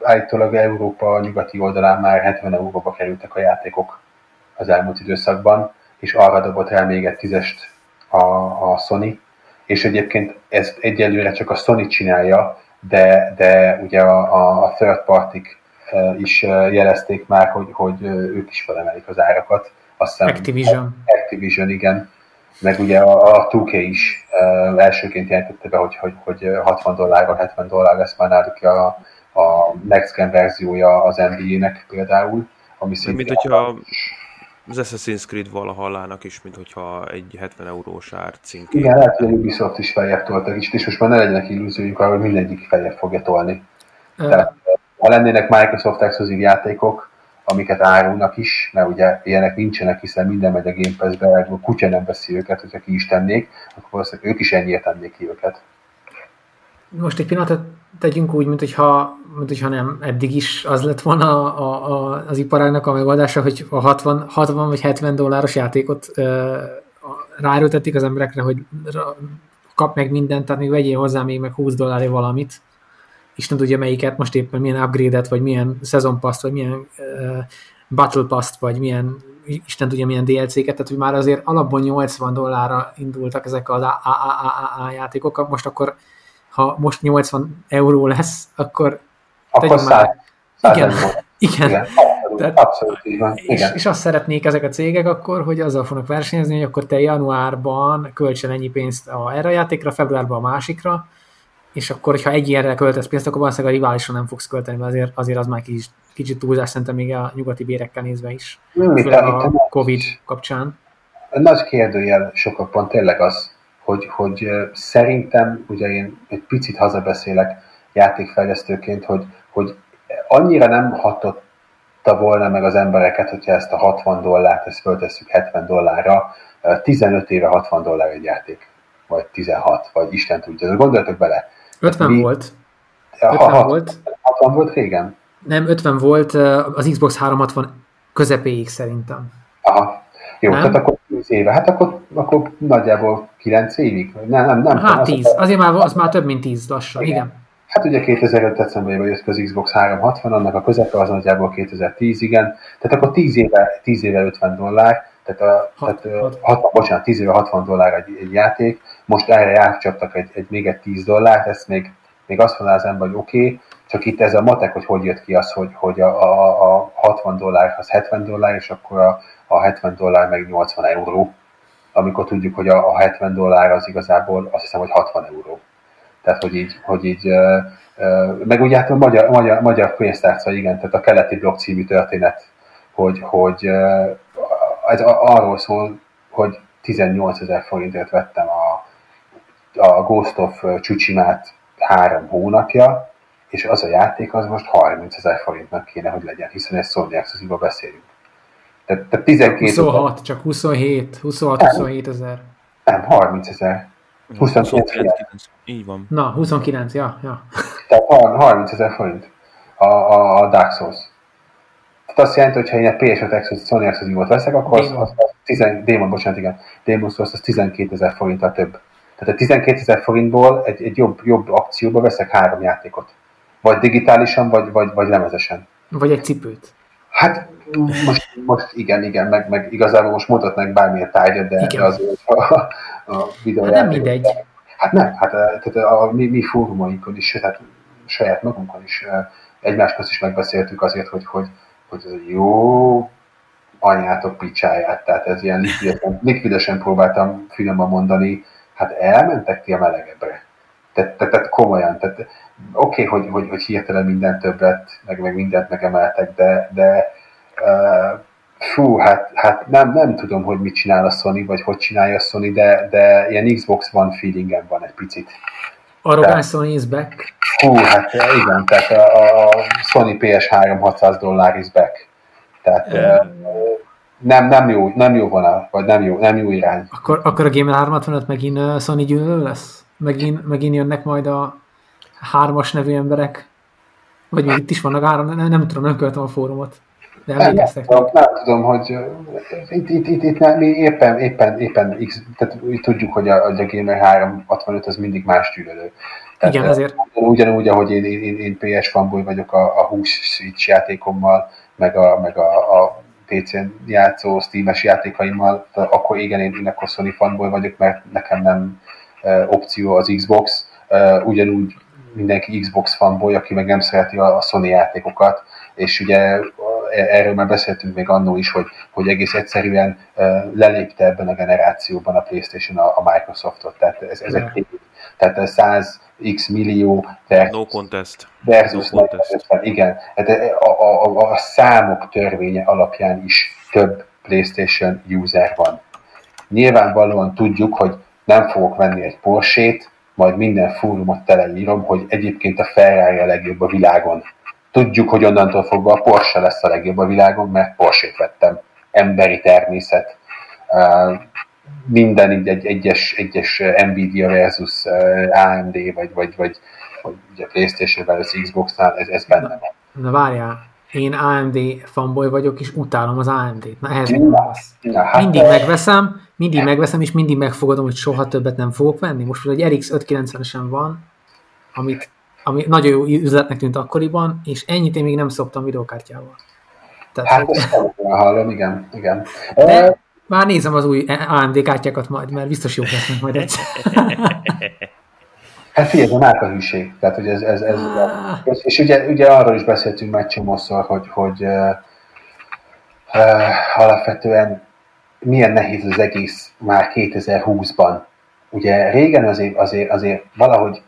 állítólag Európa nyugati oldalán már 70 euróba kerültek a játékok az elmúlt időszakban és arra dobott rá még egy tízest a, a Sony, és egyébként ezt egyelőre csak a Sony csinálja, de, de ugye a, a, third party is jelezték már, hogy, hogy ők is felemelik az árakat. Azt hiszem, Activision. Activision, igen. Meg ugye a, a 2K is elsőként jelentette be, hogy, hogy, hogy 60 dollárra, 70 dollár lesz már náluk a, a Next Gen verziója az NBA-nek például. Ami szintén mint hogyha az Assassin's Creed valahallának is, mint hogyha egy 70 eurós ár cink. Igen, lehet, hogy a Ubisoft is feljebb tolta is, és most már ne legyenek illúziójuk arra, hogy mindegyik feljebb fogja tolni. Uh. Tehát, ha lennének Microsoft exkluzív játékok, amiket árulnak is, mert ugye ilyenek nincsenek, hiszen minden megy a Game Pass-be, a kutya nem veszi őket, hogyha ki is tennék, akkor valószínűleg ők is ennyire tennék ki őket most egy pillanatot tegyünk úgy, mint hogyha, mint hogyha nem. Eddig is az lett volna a, a, az iparágnak a megoldása, hogy a 60, 60 vagy 70 dolláros játékot uh, ráerőtették az emberekre, hogy kap meg mindent, tehát még vegyél hozzá még meg 20 dollárért valamit. Isten tudja melyiket, most éppen milyen upgrade-et, vagy milyen season pass vagy milyen uh, battle pass vagy milyen Isten tudja milyen DLC-ket, tehát hogy már azért alapból 80 dollárra indultak ezek az AAA játékok, most akkor ha most 80 euró lesz, akkor, akkor már... igen, igen. igen. Tehát, abszolút így van. És, igen. és azt szeretnék ezek a cégek akkor, hogy azzal fognak versenyezni, hogy akkor te januárban költsen ennyi pénzt a, erre a játékra, februárban a másikra, és akkor, hogyha egy ilyenre költesz pénzt, akkor valószínűleg a riválisra nem fogsz költeni, mert azért, azért az már kicsit, kicsit túlzás szerintem még a nyugati bérekkel nézve is. Mi, a, a Covid kapcsán. A nagy kérdőjel sokkal pont tényleg az, hogy, hogy szerintem, ugye én egy picit hazabeszélek játékfejlesztőként, hogy, hogy annyira nem hatotta volna meg az embereket, hogyha ezt a 60 dollárt, ezt föltesszük 70 dollárra, 15 éve 60 dollár egy játék, vagy 16, vagy Isten tudja. Gondoljatok bele. 50 Mi, volt. 50 60, volt. 60 volt régen? Nem, 50 volt az Xbox 360 közepéig szerintem. Aha. Jó, nem? tehát akkor 10 éve. Hát akkor, akkor nagyjából 9 évig? Nem, nem, nem. Hát 10. Az, azért már, az már több mint 10 lassan, igen. igen. Hát ugye 2005 decemberben jött az Xbox 360, annak a közepe az nagyjából 2010, igen. Tehát akkor 10 éve, 10 éve 50 dollár, tehát, a, hat, tehát hat. 60, bocsánat, 10 éve 60 dollár egy, egy játék, most erre átcsaptak egy, egy, még egy 10 dollárt, ezt még, még azt mondaná az ember, hogy oké, okay, csak itt ez a matek, hogy hogy jött ki az, hogy, hogy a, a, a 60 dollár az 70 dollár, és akkor a, a 70 dollár meg 80 euró, amikor tudjuk, hogy a, a 70 dollár az igazából azt hiszem, hogy 60 euró. Tehát, hogy így, hogy így meg ugye hát a magyar, magyar, magyar pénztárca, igen, tehát a keleti blokk című történet, hogy, hogy ez arról szól, hogy 18 ezer forintért vettem a, a Ghost of Csucsimát három hónapja, és az a játék az most 30 ezer forintnak kéne, hogy legyen, hiszen egy Sony exclusive beszélünk. Tehát, tehát 12 26, csak 27, 26-27 ezer. Nem, 30 ezer. 29, Így van. Na, 29, ja. ja. Tehát 30 ezer forint a, a, a Dark Souls. Tehát azt jelenti, hogy ha én egy PS5 Exodus, Sony Exodus veszek, akkor az, az, az 10, Demon, bocsánat, igen, Demon Souls az 12 ezer forinttal több. Tehát a 12 ezer forintból egy, egy jobb, jobb akcióba veszek három játékot. Vagy digitálisan, vagy, vagy, vagy lemezesen. Vagy egy cipőt. Hát most, most igen, igen, meg, meg igazából most mutatnak bármilyen tárgyat, de, de azért a, a videójáték... Hát nem mindegy. Hát nem, hát eh, tehát a, a mi, mi fórumainkon is, tehát saját magunkon is eh, egymás közt is megbeszéltük azért, hogy, hogy, hogy ez jó anyátok picsáját, tehát ez ilyen likvidesen, likvidesen próbáltam finoman mondani, hát elmentek ti a melegebbre. Tehát, tehát, tehát komolyan, tehát oké, okay, hogy, hogy, hogy hirtelen minden többet, meg, meg mindent megemeltek, de, de uh, fú, hát, hát nem, nem tudom, hogy mit csinál a Sony, vagy hogy csinálja a Sony, de, de ilyen Xbox One feelingem van egy picit. Arrogáns Sony is back. Hú, hát igen, tehát a, a Sony PS3 600 dollár is back. Tehát uh, nem, nem, jó, nem jó vonal, vagy nem jó, nem jó irány. Akkor, akkor a Gamer 365 megint Sony gyűlölő lesz? Megint, megint jönnek majd a hármas nevű emberek? Vagy még itt is vannak három, nem, nem tudom, nem követem a fórumot. De nem, nem, tudom, nem tudom, hogy itt, itt, itt, itt nem, mi éppen, éppen, éppen X, tehát tudjuk, hogy a, a Gamer 365 az mindig más gyűlölő. Tehát Igen, ezért. Ugyanúgy, ahogy én, én, én PS fanboy vagyok a, a 20 Switch játékommal, meg a, meg a, a PC-n játszó Steam-es játékaimmal, akkor igen, én, én akkor Sony fanboy vagyok, mert nekem nem opció az Xbox. Ugyanúgy mindenki Xbox fanboy, aki meg nem szereti a Sony játékokat, és ugye e, erről már beszéltünk még annó is, hogy, hogy egész egyszerűen lelépte ebben a generációban a Playstation a, a Microsoftot, tehát ez, ez egy egy tehát 100 x millió versus, no contest. versus no contest. igen, hát a, a, a, a számok törvénye alapján is több PlayStation user van. Nyilvánvalóan tudjuk, hogy nem fogok venni egy Porsche-t, majd minden fórumot teleírom, hogy egyébként a Ferrari a legjobb a világon. Tudjuk, hogy onnantól fogva a Porsche lesz a legjobb a világon, mert Porsche-t vettem. Emberi természet. Minden így egy egyes, egyes Nvidia versus AMD, vagy, vagy, vagy, vagy ugye Playstation versus Xbox-nál, ez, ez benne van. Na várjál, én AMD fanboy vagyok, és utálom az AMD-t. Na ehhez na, hát mindig megveszem, mindig ne. megveszem, és mindig megfogadom, hogy soha többet nem fogok venni. Most egy RX 590-esen van, amit, ami nagyon jó üzletnek tűnt akkoriban, és ennyit én még nem szoktam videókártyával. Tehát, hát hogy... ezt hallom, igen, igen. De már nézem az új AMD kártyákat majd, mert biztos jók lesznek majd egyszer. Hát figyelj, a márkahűség. Tehát, hogy ez, ez, ez, ah. ez és ugye, ugye arról is beszéltünk már csomószor, hogy, hogy uh, uh, alapvetően milyen nehéz az egész már 2020-ban. Ugye régen azért, azért, azért valahogy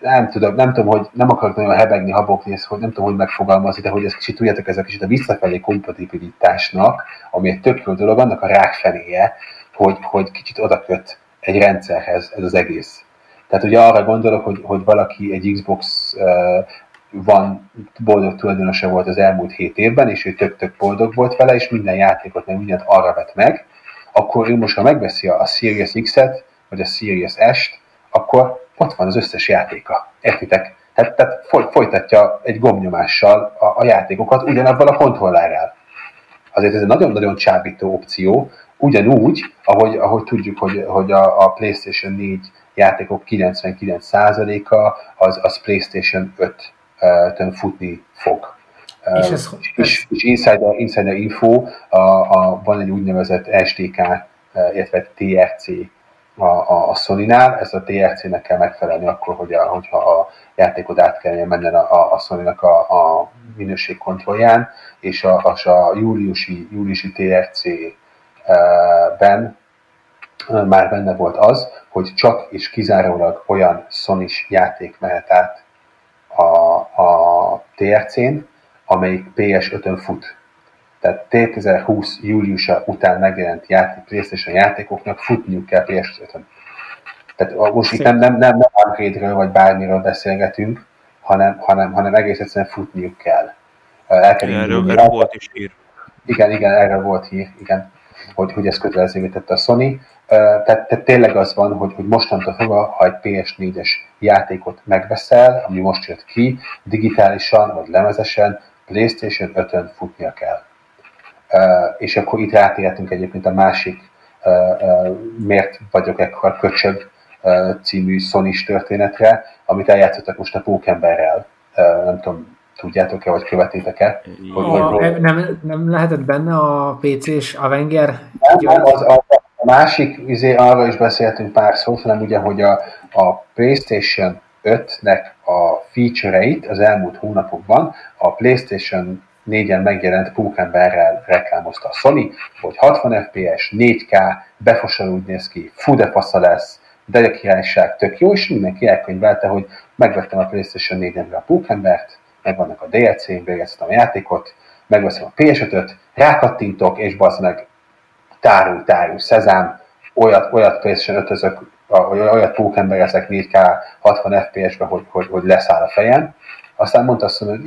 nem tudom, nem tudom, hogy nem akarok nagyon hebegni, habogni, hogy nem tudom, hogy megfogalmazni, de hogy ez kicsit tudjátok, ez a kicsit a visszafelé kompatibilitásnak, ami egy tök jó dolog, annak a rákfeléje, hogy, hogy kicsit oda köt egy rendszerhez ez az egész. Tehát ugye arra gondolok, hogy, hogy valaki egy Xbox van boldog tulajdonosa volt az elmúlt hét évben, és ő tök-tök boldog volt vele, és minden játékot, meg mindent arra vett meg, akkor ő most, ha megveszi a Series X-et, vagy a Series S-t, akkor ott van az összes játéka. Értitek? Tehát, tehát folytatja egy gombnyomással a, a játékokat ugyanabban a kontrollerrel. azért ez egy nagyon-nagyon csábító opció, ugyanúgy, ahogy, ahogy tudjuk, hogy, hogy a, a PlayStation 4 játékok 99%-a az, az PlayStation 5-tön futni fog. És, ez, és, és insider, insider info, a, a, van egy úgynevezett SDK, illetve TRC a, a, a Sony-nál, ez a TRC-nek kell megfelelni akkor, hogy a, hogyha a játékot át kelljen menni a, a, a Sony-nak a, a minőségkontrollján, és a, a, a júliusi, júliusi TRC-ben már benne volt az, hogy csak és kizárólag olyan sony játék mehet át a, a TRC-n, amelyik PS5-ön fut. Tehát 2020 júliusa után megjelent játék, PlayStation játékoknak futniuk kell PS5-ön. Tehát most itt nem, nem, nem, nem upgrade vagy bármiről beszélgetünk, hanem, hanem, hanem egész egyszerűen futniuk kell. El kell erről, erről volt is hír. Igen, igen, erről volt hír, igen, hogy, hogy ezt kötelezővé tette a Sony. Tehát, tehát tényleg az van, hogy, hogy mostantól fogva, ha egy PS4-es játékot megveszel, ami most jött ki, digitálisan vagy lemezesen, PlayStation 5-ön futnia kell. És akkor itt rátérhetünk egyébként a másik Miért vagyok ekkor köcsög című sony történetre, amit eljátszottak most a Pókemberrel. Nem tudom, tudjátok-e, vagy követétek-e? Hogy, a, hogy, nem, nem lehetett benne a PC-s Avenger? Nem, nem az, a, a másik, izé, arra is beszéltünk pár szót, hanem ugye, hogy a, a PlayStation 5-nek a feature-eit az elmúlt hónapokban a PlayStation 4-en megjelent Pókemberrel reklámozta a Sony, hogy 60 FPS, 4K, befosan úgy néz ki, fú de fasza lesz, de a királyság tök jó, és mindenki elkönyvelte, hogy megvettem a PlayStation 4-emre a Pókembert, megvannak a DLC-n, végeztem a játékot, megveszem a PS5-öt, rákattintok, és bazd meg, tárul, tárul, szezám, olyat, olyat PlayStation 5 olyat pókember ezek 4K 60 FPS-be, hogy, hogy, hogy leszáll a fejem. Aztán mondta azt, hogy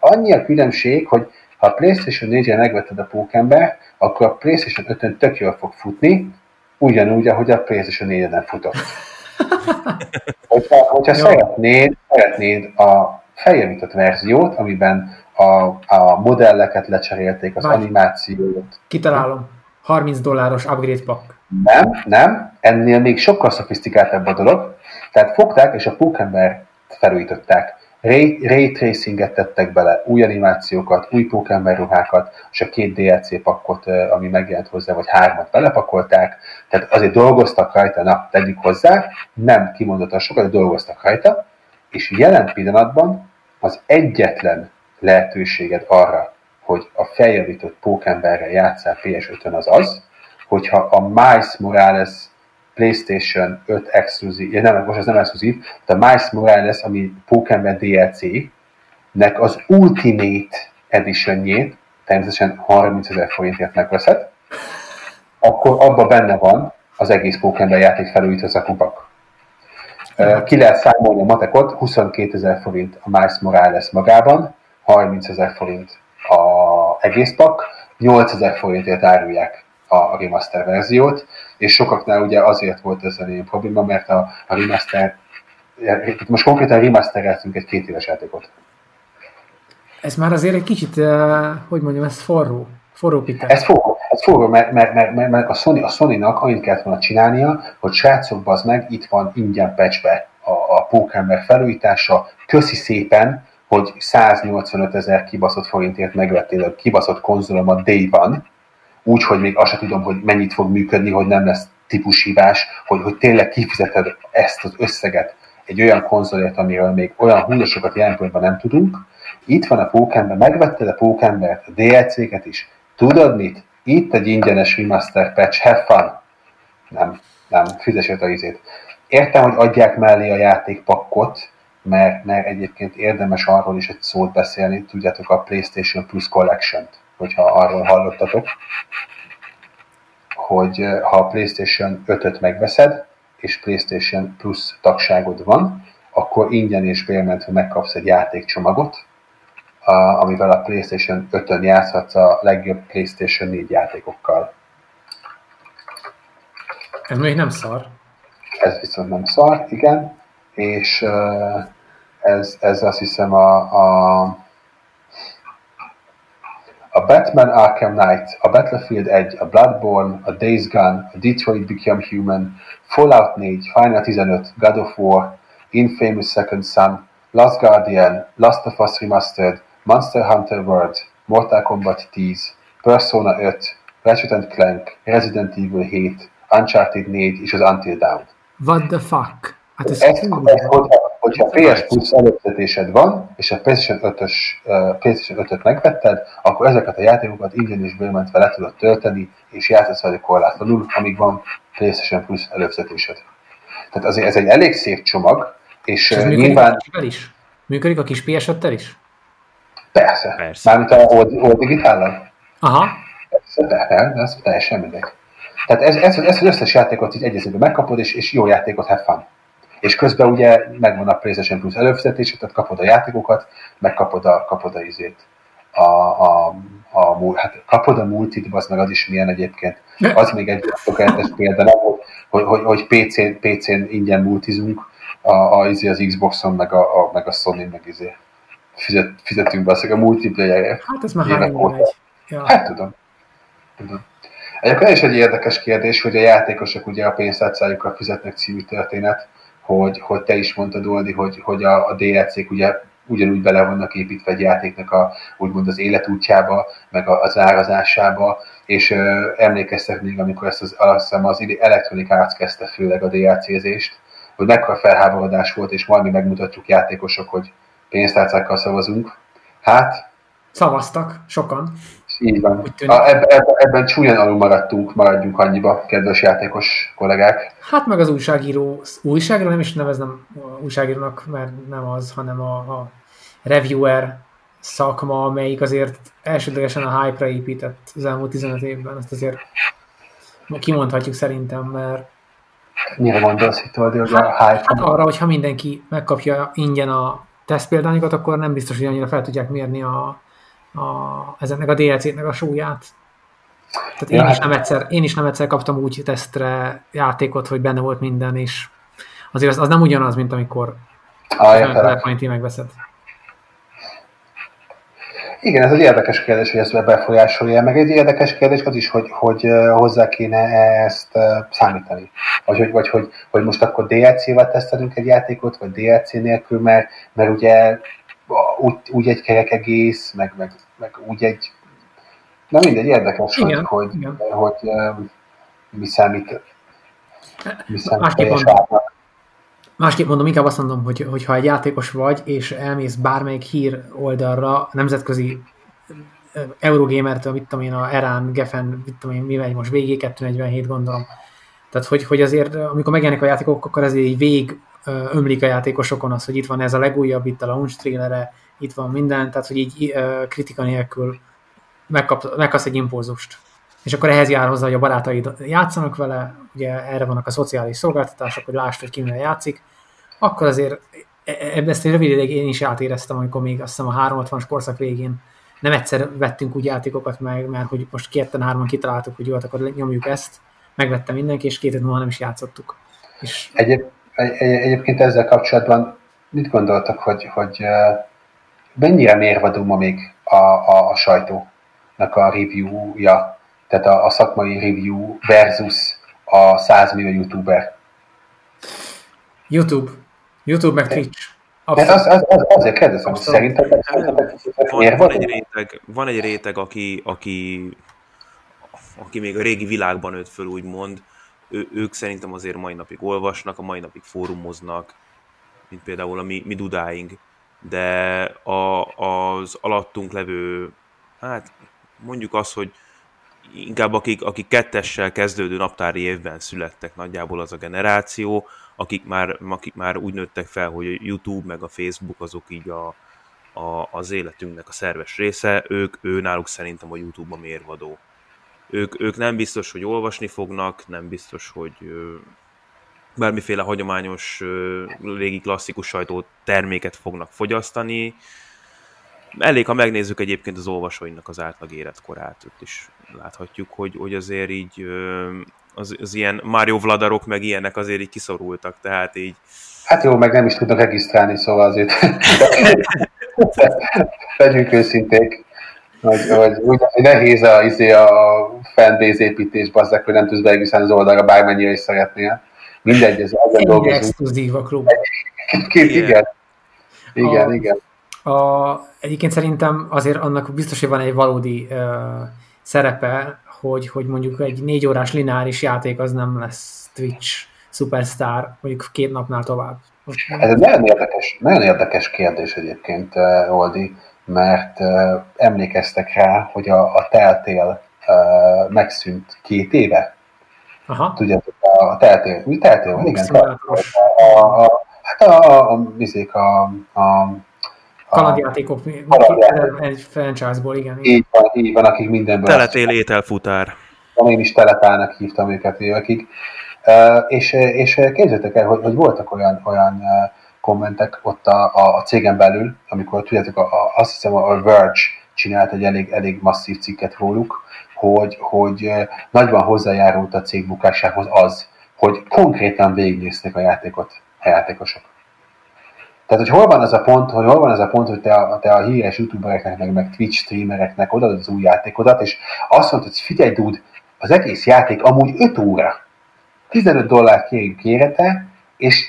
annyi a különbség, hogy ha a PlayStation 4-en megvetted a pókember, akkor a PlayStation 5-ön tök jól fog futni, ugyanúgy, ahogy a PlayStation 4-en futott. hogyha hogyha szeretnéd, szeretnéd a feljavított verziót, amiben a, a modelleket lecserélték, az Várj. animációt. Kitalálom. 30 dolláros upgrade pack. Nem, nem, ennél még sokkal szofisztikáltabb a dolog. Tehát fogták és a Pókember felújították. Ray, ray tracinget tettek bele, új animációkat, új Pokémon ruhákat, és a két DLC pakkot, ami megjelent hozzá, vagy hármat belepakolták, tehát azért dolgoztak rajta, na, tegyük hozzá, nem kimondottan sokat, de dolgoztak rajta, és jelen pillanatban az egyetlen lehetőséged arra, hogy a feljavított Pókemberrel játszál PS5-ön az az, hogyha a Miles Morales PlayStation 5 exkluzív, ja, nem, most ez nem exkluzív, de a Miles Morales, ami Pokémon DLC, nek az Ultimate Editionjét, természetesen 30 ezer forintért megveszed, akkor abban benne van az egész Pokémon játék felújítva a kupak. Ki lehet számolni a matekot, 22 ezer forint a Miles Morales magában, 30 ezer forint egész pak, 8 ezer forintért árulják a remaster verziót, és sokaknál ugye azért volt ez a probléma, mert a, a remaster, most konkrétan remastereltünk egy két éves játékot. Ez már azért egy kicsit, uh, hogy mondjam, ez forró, forró pite. Ez forró, ez forró, mert, mert, mert, mert, mert a, Sony, a Sony-nak annyit kellett volna csinálnia, hogy srácok, az meg, itt van ingyen pecsbe a, a Pokémon felújítása, köszi szépen, hogy 185 ezer kibaszott forintért megvettél a kibaszott konzolomat day van, úgy, hogy még azt sem tudom, hogy mennyit fog működni, hogy nem lesz típushívás, hogy, hogy tényleg kifizeted ezt az összeget egy olyan konzolért, amiről még olyan hullosokat jelen nem tudunk. Itt van a Pókember, megvetted a Pókembert, a DLC-ket is. Tudod mit? Itt egy ingyenes remaster patch, have fun. Nem, nem, fizes a izét. Értem, hogy adják mellé a játékpakkot, mert, mert egyébként érdemes arról is egy szót beszélni, tudjátok a PlayStation Plus Collection-t hogyha arról hallottatok, hogy eh, ha a PlayStation 5-öt megveszed, és PlayStation Plus tagságod van, akkor ingyen és bérmentve megkapsz egy játékcsomagot, amivel a PlayStation 5-ön játszhatsz a legjobb PlayStation 4 játékokkal. Ez még nem szar. Ez viszont nem szar, igen. És eh, ez, ez azt hiszem a, a a Batman Arkham Knight, a Battlefield 1, a Bloodborne, a Days Gone, a Detroit Become Human, Fallout 4, Final 15, God of War, Infamous Second Son, Last Guardian, Last of Us Remastered, Monster Hunter World, Mortal Kombat 10, Persona 5, Ratchet Clank, Resident Evil 7, Uncharted 4 és az Until Dawn. What the fuck? Hát ez, ez, ez hogyha, hogyha PS Plus előfizetésed van, és a PlayStation 5-ös uh, PlayStation 5-öt megvetted, akkor ezeket a játékokat ingyen és bőmentve le tudod tölteni, és játszhatsz velük korlátlanul, amíg van PlayStation Plus előfizetésed. Tehát azért ez egy elég szép csomag, és, és ez nyilván... Működik a is? Működik a kis ps is? Persze. Persze. Mármint a old, old digitállal? Aha. Persze, de, de ez teljesen mindegy. Tehát ez, ez, ez, az összes játékot így egyezőben megkapod, és, és jó játékot have fun. És közben ugye megvan a PlayStation Plus előfizetése, tehát kapod a játékokat, megkapod a, kapod a izét. A, a, a, hát kapod a multit, az meg az is milyen egyébként. Az még egy tökéletes példa, nem, hogy, hogy, hogy PC-n, PC-n ingyen multizunk, a, a, izé az Xboxon, meg a, a, meg a Sony, meg izé. Fizet, fizetünk be a multiplayer Hát ez már hány ja. Hát tudom. tudom. Egyébként is egy érdekes kérdés, hogy a játékosok ugye a pénztárcájukkal fizetnek című történet, hogy, hogy te is mondtad, Oldi, hogy, hogy a, a DLC-k ugye ugyanúgy bele vannak építve egy játéknak a, úgymond az életútjába, meg az árazásába, és ö, emlékeztek még, amikor ezt az, azt az Electronic Arts kezdte főleg a DLC-zést, hogy mekkora felháborodás volt, és majd mi megmutatjuk játékosok, hogy pénztárcákkal szavazunk. Hát... Szavaztak, sokan. Így van. A, ebben, ebben, ebben csúnyan alul maradtunk, maradjunk annyiba, kedves játékos kollégák. Hát meg az újságíró, újságíró nem is nevezem újságírónak, mert nem az, hanem a, a reviewer szakma, amelyik azért elsődlegesen a hype-ra épített az elmúlt 15 évben. Ezt azért kimondhatjuk szerintem, mert Mire gondolsz itt, hogy hát, a hype? Hát arra, hogyha mindenki megkapja ingyen a tesztpéldányokat, akkor nem biztos, hogy annyira fel tudják mérni a, a, ezeknek a DLC-nek a súlyát. Tehát én, ja, is hát- nem egyszer, én is nem egyszer kaptam úgy tesztre játékot, hogy benne volt minden, és azért az, az nem ugyanaz, mint amikor ah, megveszed. Igen, ez egy érdekes kérdés, hogy ezt befolyásolja. Meg egy érdekes kérdés az is, hogy, hogy hozzá kéne ezt számítani. Vagy, hogy, vagy hogy, hogy most akkor DLC-vel tesztelünk egy játékot, vagy DLC nélkül, mert, mert ugye úgy, úgy egy kerek egész, meg, meg, meg úgy egy... Na mindegy, érdekes, igen, hogy, igen. hogy, hogy mi számít, mi számít Másképp mondom, Másképp mondom, inkább azt mondom, hogy, hogy ha egy játékos vagy, és elmész bármelyik hír oldalra, nemzetközi Eurogamer-től, mit tudom én, a Erán, Geffen, mit tudom én, mi megy most, VG247 gondolom. Tehát, hogy, hogy azért, amikor megjelenik a játékok, akkor azért így vég ömlik a játékosokon az, hogy itt van ez a legújabb, itt a launch trailere, itt van minden, tehát, hogy így kritika nélkül megkap, megkapsz egy impulzust. És akkor ehhez jár hozzá, hogy a barátaid játszanak vele, ugye erre vannak a szociális szolgáltatások, hogy lásd, hogy ki játszik, akkor azért e, e, ezt egy rövid ideig én is átéreztem, amikor még azt hiszem a 360-as korszak végén nem egyszer vettünk úgy játékokat meg, mert hogy most ketten hárman kitaláltuk, hogy jó, hát akkor nyomjuk ezt, megvettem mindenki, és két év múlva nem is játszottuk. És... Egyéb, egy, egyébként ezzel kapcsolatban mit gondoltak, hogy, hogy mennyire mérvadó ma még a, a, a sajtónak a review-ja, tehát a, a szakmai review versus a 100 millió youtuber? YouTube. YouTube meg Twitch. Az, az, az, az, azért kérdezem, hogy szerintem van, van, egy réteg, van egy réteg, aki, aki, aki még a régi világban nőtt föl, úgymond, ő, ők szerintem azért mai napig olvasnak, a mai napig fórumoznak, mint például a mi, mi dudáink, de a, az alattunk levő, hát mondjuk azt, hogy inkább akik, akik kettessel kezdődő naptári évben születtek nagyjából az a generáció, akik már, akik már úgy nőttek fel, hogy a YouTube meg a Facebook azok így a, a, az életünknek a szerves része, ők, ő náluk szerintem a YouTube a mérvadó. Ők, ők nem biztos, hogy olvasni fognak, nem biztos, hogy bármiféle hagyományos, régi klasszikus sajtó terméket fognak fogyasztani. Elég, ha megnézzük egyébként az olvasóinak az átlag életkorát, ott is láthatjuk, hogy, hogy azért így az, az ilyen Mario Vladarok meg ilyenek azért így kiszorultak, tehát így... Hát jó, meg nem is tudnak regisztrálni, szóval azért legyünk őszinték. Hogy, hogy, hogy nehéz a, izé a fanbase építés, bazzek, hogy nem tudsz beegészen az oldalra, bármennyire is szeretnél. Mindegy, ez ezen dolgozunk. exkluzív a klub. Két, igen. Igen, a, igen. A, egyébként szerintem azért annak biztos, hogy van egy valódi uh, szerepe, hogy, hogy mondjuk egy négy órás lineáris játék az nem lesz Twitch superstar, mondjuk két napnál tovább. Ez egy nagyon érdekes, nagyon érdekes kérdés egyébként, Oldi, mert emlékeztek rá, hogy a, a teltél uh, megszűnt két éve. Aha. Tudjátok, a teltél, mi teltél van? Igen, a, a, a, hát a, a, a, a, a, a Kalandjátékok egy franchise-ból, igen. Így van, így van, akik mindenből... Teletél ételfutár. Én is teletálnak hívtam őket évekig. És, és képzeljétek el, hogy, hogy voltak olyan, olyan kommentek ott a, a, a cégen belül, amikor tudjátok, a, a, azt hiszem a Verge csinált egy elég, elég masszív cikket róluk, hogy, hogy nagyban hozzájárult a cég bukásához az, hogy konkrétan végignézték a játékot a játékosok. Tehát, hogy hol van az a pont, hogy hol van az a pont, hogy te a, te a híres youtubereknek, meg, meg Twitch streamereknek odaadod az új játékodat, és azt mondod, hogy figyelj, dude, az egész játék amúgy 5 óra. 15 dollár kérjük érete, és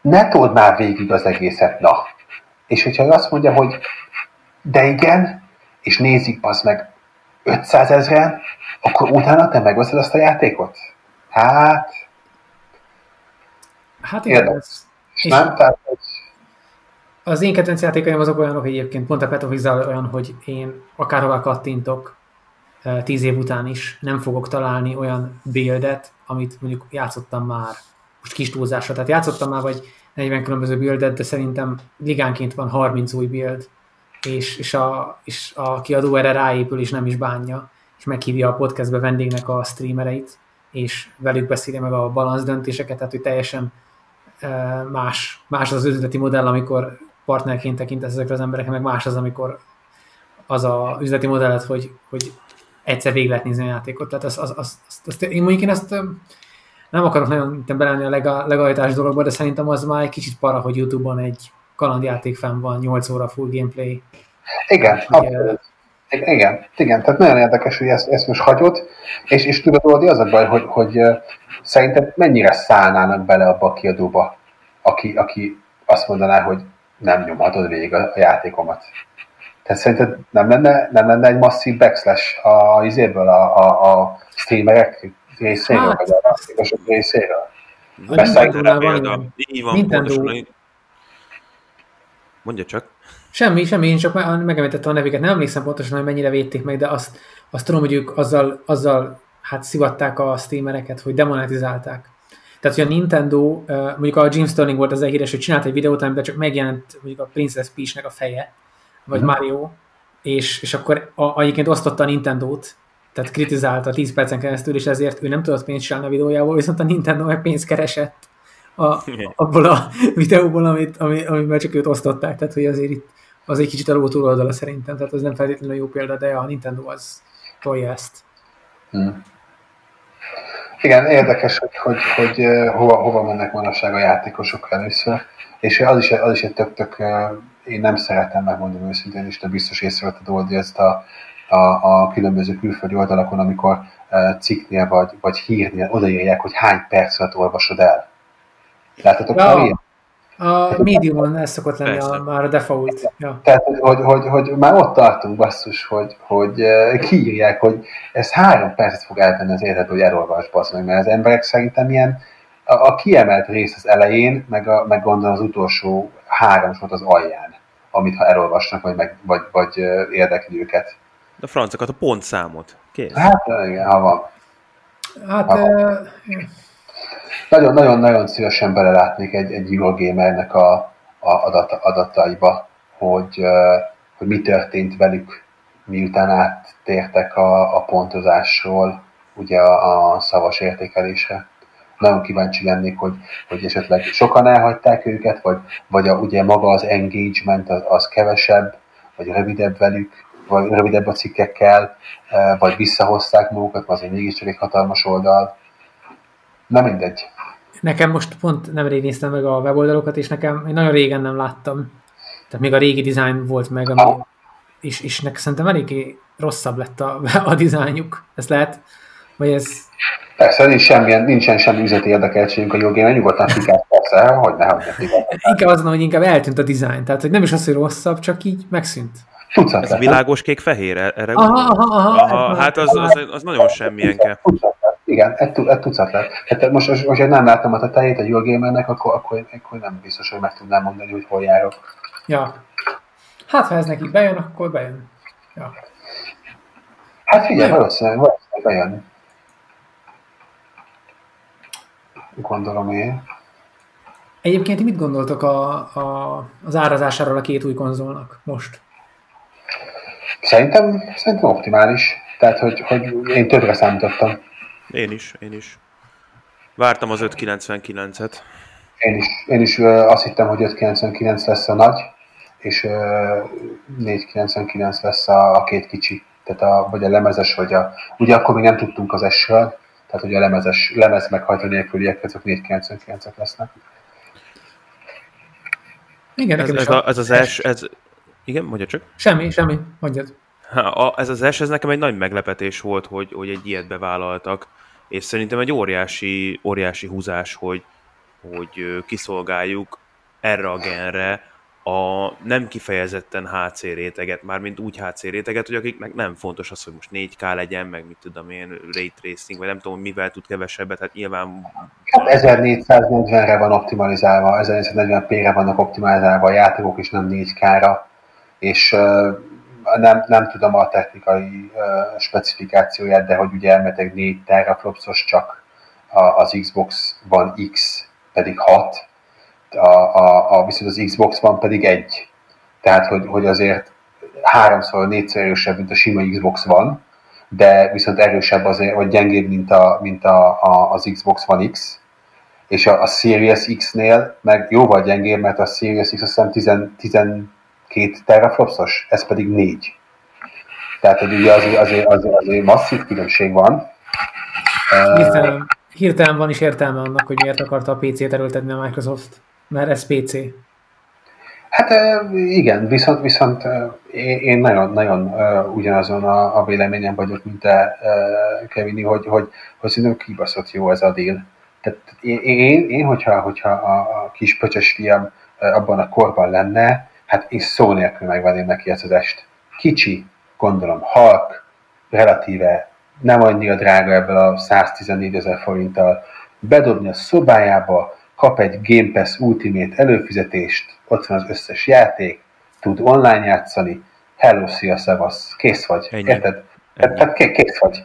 ne told már végig az egészet, na. És hogyha azt mondja, hogy de igen, és nézik az meg 500 ezeren, akkor utána te megveszed azt a játékot? Hát... Hát igen. Érdekes. Nem? Tehát, hogy az én kedvenc játékaim azok olyanok egyébként, pont a Petrofizzal olyan, hogy én akárhová kattintok, eh, tíz év után is nem fogok találni olyan buildet, amit mondjuk játszottam már, most kis túlzásra, tehát játszottam már vagy 40 különböző buildet, de szerintem ligánként van 30 új build, és, és, a, és a kiadó erre ráépül, és nem is bánja, és meghívja a podcastbe vendégnek a streamereit, és velük beszéli meg a balansz döntéseket, tehát hogy teljesen eh, más, más az üzleti modell, amikor partnerként tekintesz ezekre az emberekre, meg más az, amikor az a üzleti modellet, hogy, hogy egyszer végig lehet nézni a játékot. Tehát az, az, az, az, az, én mondjuk én ezt nem akarok nagyon belelni a lega, legalitás dologba, de szerintem az már egy kicsit para, hogy Youtube-on egy kalandjáték fenn van, 8 óra full gameplay. Igen, abszolút. Igen, igen, tehát nagyon érdekes, hogy ezt, ezt most hagyod, és, és tudod, Oldi, az a baj, hogy, hogy szerinted mennyire szállnának bele abba a kiadóba, aki, aki azt mondaná, hogy nem nyomhatod végig a, a játékomat. Tehát szerinted nem lenne, nem lenne egy masszív backslash a, izéből, a, a, a streamerek részéről, hát, vagy a játékosok részéről? Mondja csak. Semmi, semmi, én csak megemlítettem a nevüket, nem emlékszem pontosan, hogy mennyire védték meg, de azt, azt tudom, hogy ők azzal, azzal hát szivatták a streamereket, hogy demonetizálták. Tehát, hogy a Nintendo, mondjuk a Jim Sterling volt az híres, hogy csinált egy videót, amiben csak megjelent mondjuk a Princess Peach-nek a feje, vagy uh-huh. Mario, és, és akkor a, egyébként osztotta a Nintendo-t, tehát kritizálta 10 percen keresztül, és ezért ő nem tudott pénzt csinálni a videójából, viszont a Nintendo meg pénzt keresett a, abból a videóból, amit, ami, amiben csak őt osztották, tehát hogy azért itt az egy kicsit alul túloldala szerintem, tehát az nem feltétlenül jó példa, de a Nintendo az tolja ezt. Hmm. Igen, érdekes, hogy, hogy, hogy hova, hova mennek manapság a játékosok először, és az is, az is egy tök-tök, én nem szeretem megmondani őszintén, és te biztos észrevetted Oldi ezt a, a, a különböző külföldi oldalakon, amikor cikknél vagy, vagy hírnél odaírják, hogy hány perc alatt olvasod el. Láttatok ja. már ilyen? A médiumon ez szokott lenni a, már a default. Ja. Tehát, hogy, hogy, hogy, már ott tartunk basszus, hogy, hogy eh, kiírják, hogy ez három percet fog eltenni az életed, hogy elolvasd basz meg, mert az emberek szerintem ilyen a, a kiemelt rész az elején, meg, a, meg gondolom az utolsó három sort az alján, amit ha elolvasnak, vagy, meg, vagy, vagy eh, érdekli őket. A francokat, a pontszámot. Kész. Hát igen, ha van. Hát, ha van. Uh, nagyon-nagyon-nagyon szívesen belelátnék egy, egy Eurogamernek a, a adat, adataiba, hogy, hogy mi történt velük, miután áttértek a, a pontozásról ugye a, a szavas értékelésre. Nagyon kíváncsi lennék, hogy, hogy esetleg sokan elhagyták őket, vagy, vagy a, ugye maga az engagement az, az kevesebb, vagy rövidebb velük, vagy rövidebb a cikkekkel, vagy visszahozták magukat, azért mégiscsak egy hatalmas oldal. Na mindegy. Nekem most pont nemrég néztem meg a weboldalokat, és nekem én nagyon régen nem láttam. Tehát még a régi design volt meg, ami és, és nek szerintem eléggé rosszabb lett a, a dizájnjuk. Ez lehet, vagy ez... Persze, nincs semmilyen, nincsen semmi üzleti érdekeltségünk a jogén, nyugodtan fikát, persze, hogy ne, Inkább az, hogy inkább eltűnt a dizájn, tehát hogy nem is az, hogy rosszabb, csak így megszűnt. Tucat Ez lett, világos kék-fehér? Erre aha, aha, aha, aha, hát az, az, az, nagyon semmilyenke. Igen, egy, egy tucat lett. Hát most, most, most nem láttam a tetejét egy Eurogamernek, akkor, akkor, akkor nem biztos, hogy meg tudnám mondani, hogy hol járok. Ja. Hát, ha ez neki bejön, akkor bejön. Ja. Hát figyelj, valószínűleg, valószínűleg bejön. Gondolom én. Egyébként mit gondoltok a, a, az árazásáról a két új konzolnak most? Szerintem, szerintem optimális. Tehát, hogy, hogy én többre számítottam. Én is, én is. Vártam az 599-et. Én is, én is azt hittem, hogy 599 lesz a nagy, és 499 lesz a, a két kicsi. Tehát a, vagy a lemezes, vagy a... Ugye akkor még nem tudtunk az s tehát hogy a lemezes, lemez meghajtó nélküliek, azok 499-ek lesznek. Igen, ez, ez, a, ez az S, ez... Igen, mondja csak. Semmi, semmi, mondjad. A, ez az S, ez nekem egy nagy meglepetés volt, hogy, hogy egy ilyet bevállaltak, és szerintem egy óriási, óriási húzás, hogy, hogy kiszolgáljuk erre a genre a nem kifejezetten HC réteget, mármint úgy HC réteget, hogy akiknek nem fontos az, hogy most 4K legyen, meg mit tudom én, ray tracing, vagy nem tudom, mivel tud kevesebbet, hát nyilván... Hát 1440-re van optimalizálva, 1440p-re vannak optimalizálva a játékok, és nem 4K-ra, és nem, nem tudom a technikai specifikációját, de hogy ugye elmetek 4 teraflopsos csak az Xbox van X pedig 6, a, a, a, viszont az Xbox van pedig egy. Tehát, hogy, hogy azért háromszor, négyszer erősebb, mint a sima Xbox van, de viszont erősebb azért, vagy gyengébb, mint, a, mint a, a, az Xbox One X, és a, a Series X-nél meg jóval gyengébb, mert a Series X azt hiszem 10, 10, két teraflopsos, ez pedig négy. Tehát, hogy ugye azért, azért, azért, azért masszív különbség van. Hirtelen, hirtelen van is értelme annak, hogy miért akarta a PC-t erőltetni a Microsoft, mert ez PC. Hát igen, viszont, viszont én nagyon, nagyon ugyanazon a, a véleményem vagyok, mint te, Kevini, hogy, hogy, hogy szerintem kibaszott jó ez a deal. Tehát én, én, én hogyha, hogyha a, a kis pöcsös fiam abban a korban lenne, hát én szó nélkül megvenném neki ezt az est. Kicsi, gondolom halk, relatíve nem annyira drága ebből a 114 ezer forinttal, bedobni a szobájába, kap egy Game Pass Ultimate előfizetést, ott van az összes játék, tud online játszani, hello, szia, szevasz, kész vagy, Ennyi. érted? Ennyi. Tehát kész vagy.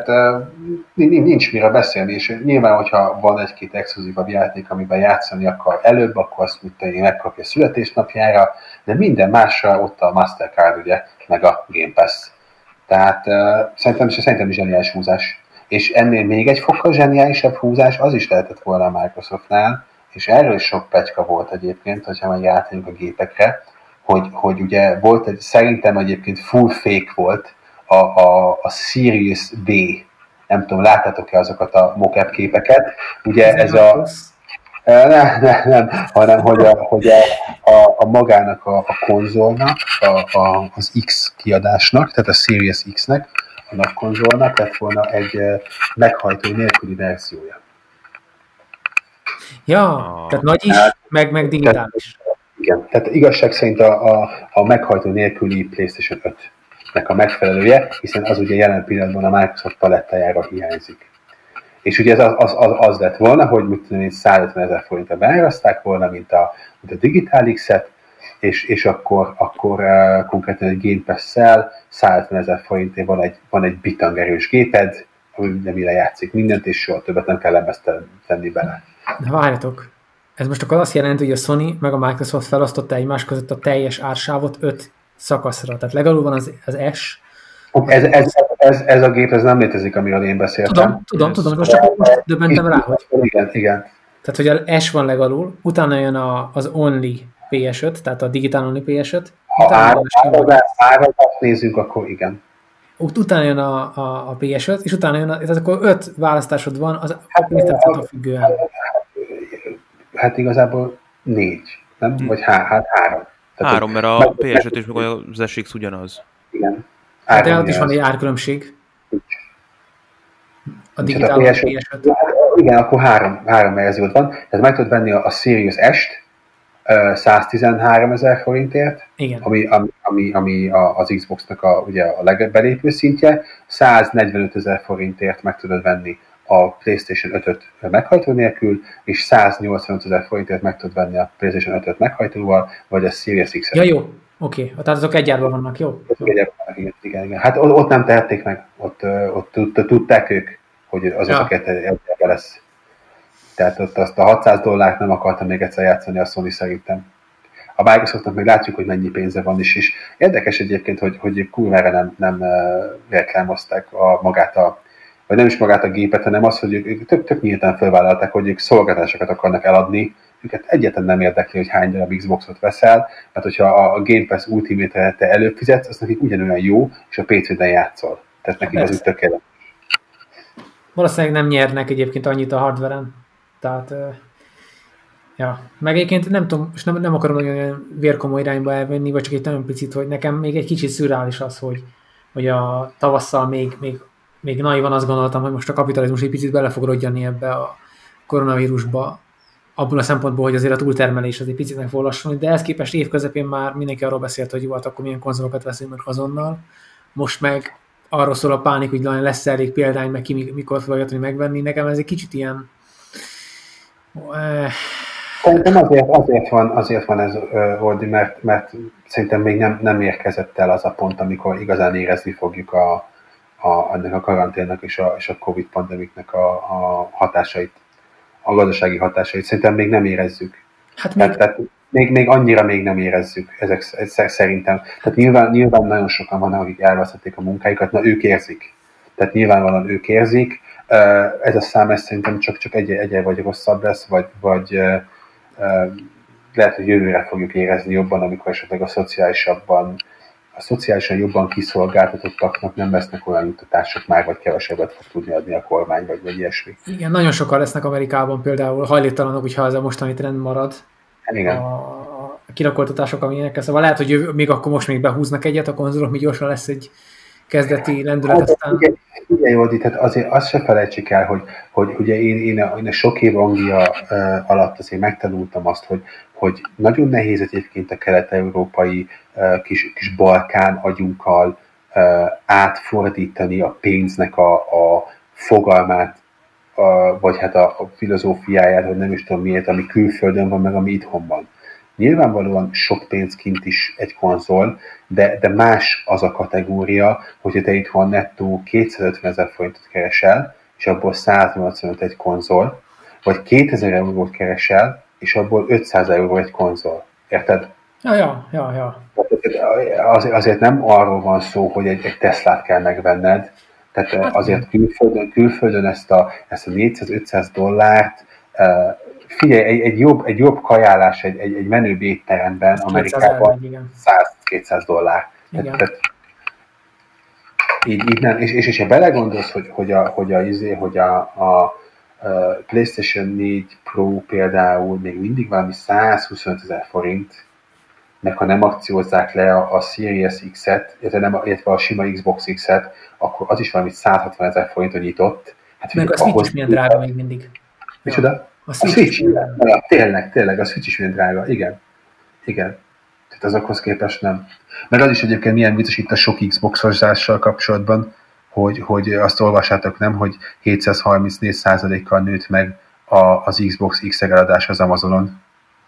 Tehát nincs mire beszélni, és nyilván, hogyha van egy-két exkluzívabb játék, amiben játszani akar előbb, akkor azt mit én megkapja születésnapjára, de minden másra ott a Mastercard, ugye, meg a Game Pass. Tehát uh, szerintem, szerintem is zseniális húzás. És ennél még egy fokkal zseniálisabb húzás az is lehetett volna a Microsoftnál, és erről is sok pecska volt egyébként, hogyha majd játékunk a gépekre, hogy, hogy ugye volt egy, szerintem egyébként full fake volt, a, a, a Series B, nem tudom, láttátok-e azokat a mocap képeket, ugye ez, ez a... Nem, nem, nem, hanem hogy, a, hogy a, a, a magának a, a konzolnak, a, a, az X kiadásnak, tehát a Series X-nek, a nagy konzolnak lett volna egy meghajtó nélküli verziója. Ja, tehát nagy is, hát, meg, meg digitális. Igen, tehát igazság szerint a, a, a meghajtó nélküli PlayStation 5 nek a megfelelője, hiszen az ugye jelen pillanatban a Microsoft palettájára hiányzik. És ugye ez az, az, az, az lett volna, hogy mit tudom 150 ezer forintra beáraszták volna, mint a, mint a Digital X-et, és, és akkor, akkor uh, konkrétan egy Game Pass-szel 150 ezer forintért van egy, van egy bitangerős géped, ami mire játszik mindent, és soha többet nem kell tenni bele. De várjatok, ez most akkor azt jelenti, hogy a Sony meg a Microsoft felosztotta egymás között a teljes ársávot 5 szakaszra. Tehát legalább van az, az S. Ez, ez, ez, ez, a gép ez nem létezik, amiről én beszéltem. Tudom, tudom, tudom, most csak most döbbentem rá, hogy... Igen, igen. Tehát, hogy a S van legalul, utána jön a, az Only PS5, tehát a Digital Only PS5. Ha áradat nézzük, akkor igen. Utána jön a, a, a PS5, és utána jön, a, tehát akkor öt választásod van az hát, függően. Hát, hát igazából négy, nem? Hm. Vagy há, hát három. Tehát, Három, mert a PS5 és az SX ugyanaz. Igen. Hát de ott is van egy árkülönbség. A digitál a PS5. PS5. Igen, akkor három, három verziót van. Tehát meg tudod venni a, a Series S-t, 113 ezer forintért, Igen. ami, ami, ami, ami az Xbox-nak a, ugye a legbelépő szintje, 145 ezer forintért meg tudod venni a PlayStation 5-öt meghajtó nélkül, és 185 ezer forintért meg tudod venni a PlayStation 5-öt meghajtóval, vagy a Series X-et. Ja, jó, oké. Okay. Tehát azok egyárban vannak, jó? Egyárban vannak, igen, igen, igen. Hát ott nem tehették meg, ott, ott, tudták ők, hogy az ja. azok egyárban lesz. Tehát ott azt a 600 dollárt nem akartam még egyszer játszani a Sony szerintem. A Microsoftnak meg látjuk, hogy mennyi pénze van is, és érdekes egyébként, hogy, hogy kurvára nem, nem reklámozták a, magát a, vagy nem is magát a gépet, hanem az, hogy ők tök, tök nyíltan felvállalták, hogy ők szolgáltatásokat akarnak eladni, őket egyetlen nem érdekli, hogy hány darab Xboxot veszel, mert hogyha a Game Pass Ultimate-re te előfizetsz, az nekik ugyanolyan jó, és a PC-ben játszol. Tehát nekik az úgy tökéletes. Valószínűleg nem nyernek egyébként annyit a hardveren. Tehát, ja. Meg egyébként nem tudom, és nem, nem akarom nagyon vérkomoly irányba elvenni, vagy csak egy nagyon picit, hogy nekem még egy kicsit szürális az, hogy, hogy a tavasszal még, még, még naivan azt gondoltam, hogy most a kapitalizmus egy picit bele fog rodjani ebbe a koronavírusba, abból a szempontból, hogy azért a túltermelés az egy picit meg fog lassulni, de ezt képest év közepén már mindenki arról beszélt, hogy jó, hát akkor milyen konzolokat veszünk meg azonnal. Most meg arról szól a pánik, hogy lesz elég példány, meg ki mikor fogja megvenni. Nekem ez egy kicsit ilyen, Szerintem azért, azért, van, azért van ez, Ordi, mert, mert szerintem még nem, nem érkezett el az a pont, amikor igazán érezni fogjuk a, a, ennek a karanténnak és a, és a Covid pandemiknek a, a hatásait, a gazdasági hatásait. Szerintem még nem érezzük. Hát még... Tehát, tehát még, még annyira még nem érezzük, ezek, ezek szerintem. Tehát nyilván, nyilván nagyon sokan vannak, akik elvesztették a munkáikat, na ők érzik. Tehát nyilvánvalóan ők érzik, ez a szám ez szerintem csak, csak egy, egy vagy rosszabb lesz, vagy, vagy lehet, hogy jövőre fogjuk érezni jobban, amikor esetleg a szociálisabban a szociálisan jobban kiszolgáltatottaknak nem lesznek olyan jutatások már, vagy kevesebbet fog tudni adni a kormány, vagy, vagy ilyesmi. Igen, nagyon sokan lesznek Amerikában például hajléktalanok, hogyha ez a mostani trend marad. Igen. A, kirakoltatások, amilyenek szóval lehet, hogy még akkor most még behúznak egyet a konzolok, még gyorsan lesz egy kezdeti lendület, hát, aztán... Igen, igen Jódi, tehát azért azt se felejtsük el, hogy, hogy ugye én, én, a, én a sok év Anglia uh, alatt azért megtanultam azt, hogy, hogy nagyon nehéz egyébként a kelet-európai kis, kis Balkán agyunkkal átfordítani a pénznek a, a fogalmát, a, vagy hát a, a filozófiáját, vagy nem is tudom miért, ami külföldön van, meg ami itthon van. Nyilvánvalóan sok pénz kint is egy konzol, de, de más az a kategória, hogyha te itthon nettó 250 ezer forintot keresel, és abból 185 egy konzol, vagy 2000 eurót keresel, és abból 500 euró egy konzol. Érted? Ja, ja, ja, ja. Azért, azért nem arról van szó, hogy egy, egy Teslát kell megvenned, tehát hát azért külföldön, külföldön ezt a, ezt a 400-500 dollárt figyelj, egy, egy, jobb, egy jobb kajálás egy, egy, egy menő étteremben Amerikában 100-200 dollár. Tehát, tehát, így, így nem. És, és, és ha belegondolsz, hogy, hogy a, hogy a, izé, hogy a, a PlayStation 4 Pro például még mindig valami 125 ezer forint, meg ha nem akciózzák le a, a Series X-et, illetve, nem, illetve a sima Xbox X-et, akkor az is valami 160 ezer forintot nyitott. Hát, meg a Switch is milyen drága még mindig. Micsoda? A Switch, a Switch ja, tényleg, tényleg, a Switch is milyen drága, igen. Igen. Tehát azokhoz képest nem. Meg az is egyébként milyen vicces itt a sok Xbox-ozással kapcsolatban, hogy, hogy azt olvassátok nem, hogy 734%-kal nőtt meg a, az Xbox X eladás az Amazonon.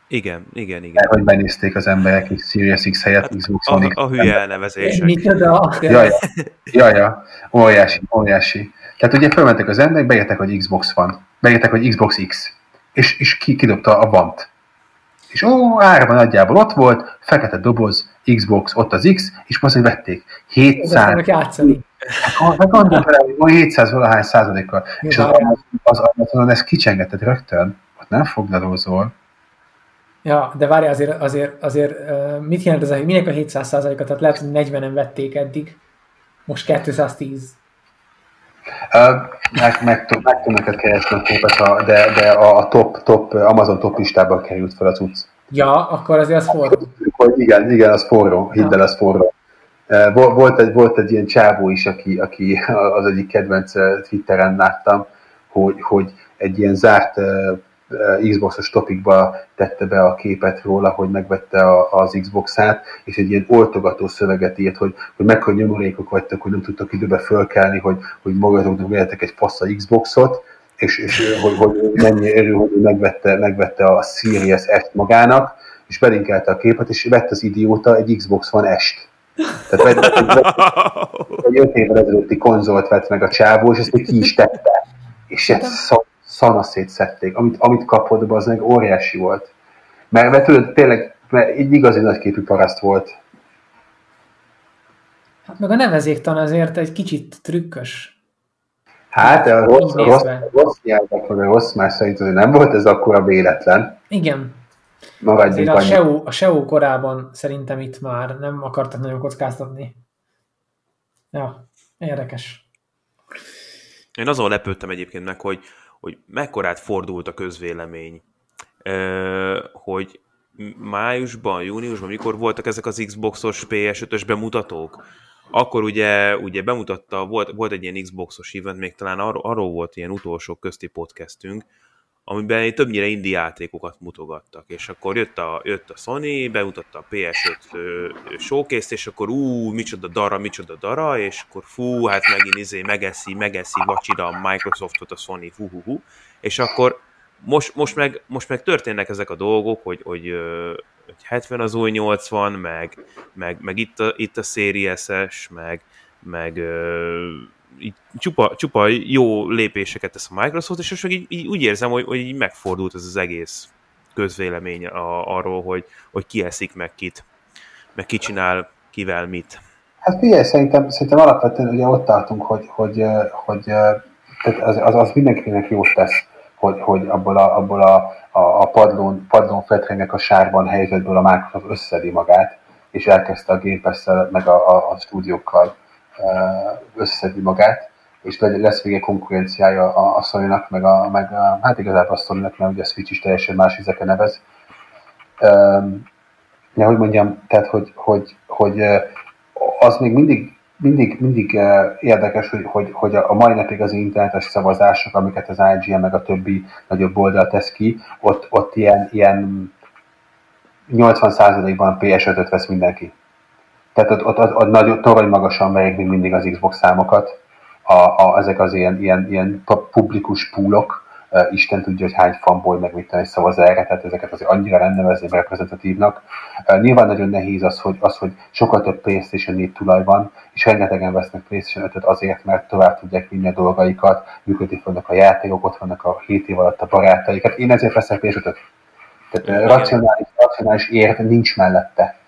Igen, igen, igen. Mert hogy benézték az emberek egy Series X helyett hát Xbox One. A, a hülye elnevezések. Jaj, jaj, óriási, óriási. Tehát ugye felmentek az emberek, beírták, hogy Xbox van, beírták, hogy Xbox X és, és ki, kidobta a vant. És ó, árban nagyjából ott volt, fekete doboz, Xbox, ott az X, és most hogy vették. 700. játszani. Hát gondolj bele, 700 valahány százalékkal. És az, az Amazonon ezt kicsengetett rögtön, ott nem foglalózol. Ja, de várj, azért, azért, azért mit jelent ez, hogy minek a 700 százaléka? Tehát lehet, hogy 40-en vették eddig, most 210. Meg, meg, meg tudom neked keresni a képet, de, de a, a top, top, Amazon top listában került fel az utc. Ja, akkor azért az forró. Hogy igen, igen, az forró, hidd el, az forró. Volt egy, volt egy ilyen csávó is, aki, aki az egyik kedvenc Twitteren láttam, hogy, hogy egy ilyen zárt Xbox-os topikba tette be a képet róla, hogy megvette a, az Xbox-át, és egy ilyen oltogató szöveget írt, hogy, hogy mekkora nyomorékok vagytok, hogy nem tudtak időbe fölkelni, hogy, hogy magatoknak vegyetek egy fasz a Xboxot, és, és hogy, hogy mennyi erő, hogy megvette, megvette a Series S magának, és belinkelte a képet, és vett az idióta egy Xbox One S-t. Tehát vett, egy 5 évvel ezelőtti konzolt vett meg a csávó, és ezt még ki is tette. És ez szana szétszették. Amit, amit kapott, az meg óriási volt. Mert, mert tudod, tényleg mert egy igazi nagyképű paraszt volt. Hát meg a nevezéktan azért egy kicsit trükkös. Hát, a rossz, rossz, rossz nyelvek, meg a rossz más szerint nem volt ez akkora véletlen. Igen. Azért a SEO, a SEO korában szerintem itt már nem akartak nagyon kockáztatni. Ja, érdekes. Én azon lepődtem egyébként meg, hogy, hogy mekkorát fordult a közvélemény, hogy májusban, júniusban, mikor voltak ezek az Xboxos PS5-ös bemutatók, akkor ugye, ugye bemutatta, volt, volt egy ilyen Xboxos event, még talán arról, arról volt ilyen utolsó közti podcastünk, amiben többnyire indi játékokat mutogattak, és akkor jött a, jött a Sony, bemutatta a PS5 showcase és akkor ú, micsoda dara, micsoda dara, és akkor fú, hát megint izé, megeszi, megeszi vacsira a Microsoftot a Sony, fú, hú, hú. és akkor most, most, meg, most meg történnek ezek a dolgok, hogy, hogy, hogy 70 az új 80, meg, meg, meg itt, a, itt a Series S, meg, meg így csupa, csupa jó lépéseket tesz a Microsoft, és most így, így úgy érzem, hogy, hogy így megfordult ez az egész közvélemény a, arról, hogy, hogy ki eszik meg kit, meg ki csinál kivel mit. Hát figyelj, szerintem, szerintem alapvetően ugye ott tartunk, hogy, hogy, hogy hogy az, az, az mindenkinek jót tesz, hogy, hogy abból a, abból a, a, a padlón, padlón fetrengek a sárban helyzetből a Microsoft összedi magát, és elkezdte a Game meg a, a, a stúdiókkal összeszedni magát, és lesz vége konkurenciája a, a sony meg, a, meg a, hát igazából a sony mert ugye a Switch is teljesen más vizeke nevez. Ja, hogy mondjam, tehát, hogy, hogy, hogy az még mindig, mindig, mindig érdekes, hogy, hogy, hogy a mai napig az internetes szavazások, amiket az IGN meg a többi nagyobb oldal tesz ki, ott, ott ilyen, ilyen 80%-ban PS5-öt vesz mindenki. Tehát ott, ott, ott, ott nagy, torony magasan megyek még mindig az Xbox számokat. A, a, ezek az ilyen, ilyen, ilyen publikus púlok, uh, Isten tudja, hogy hány fanból meg mit tenni szavaz erre, tehát ezeket azért annyira nem nevezném reprezentatívnak. Uh, nyilván nagyon nehéz az, hogy, az, hogy sokkal több PlayStation 4 tulaj van, és rengetegen vesznek PlayStation 5-öt azért, mert tovább tudják vinni a dolgaikat, működni fognak a játékok, ott vannak a 7 év alatt a barátaik. Hát én ezért veszek PS5-öt. Tehát uh, racionális, racionális érv nincs mellette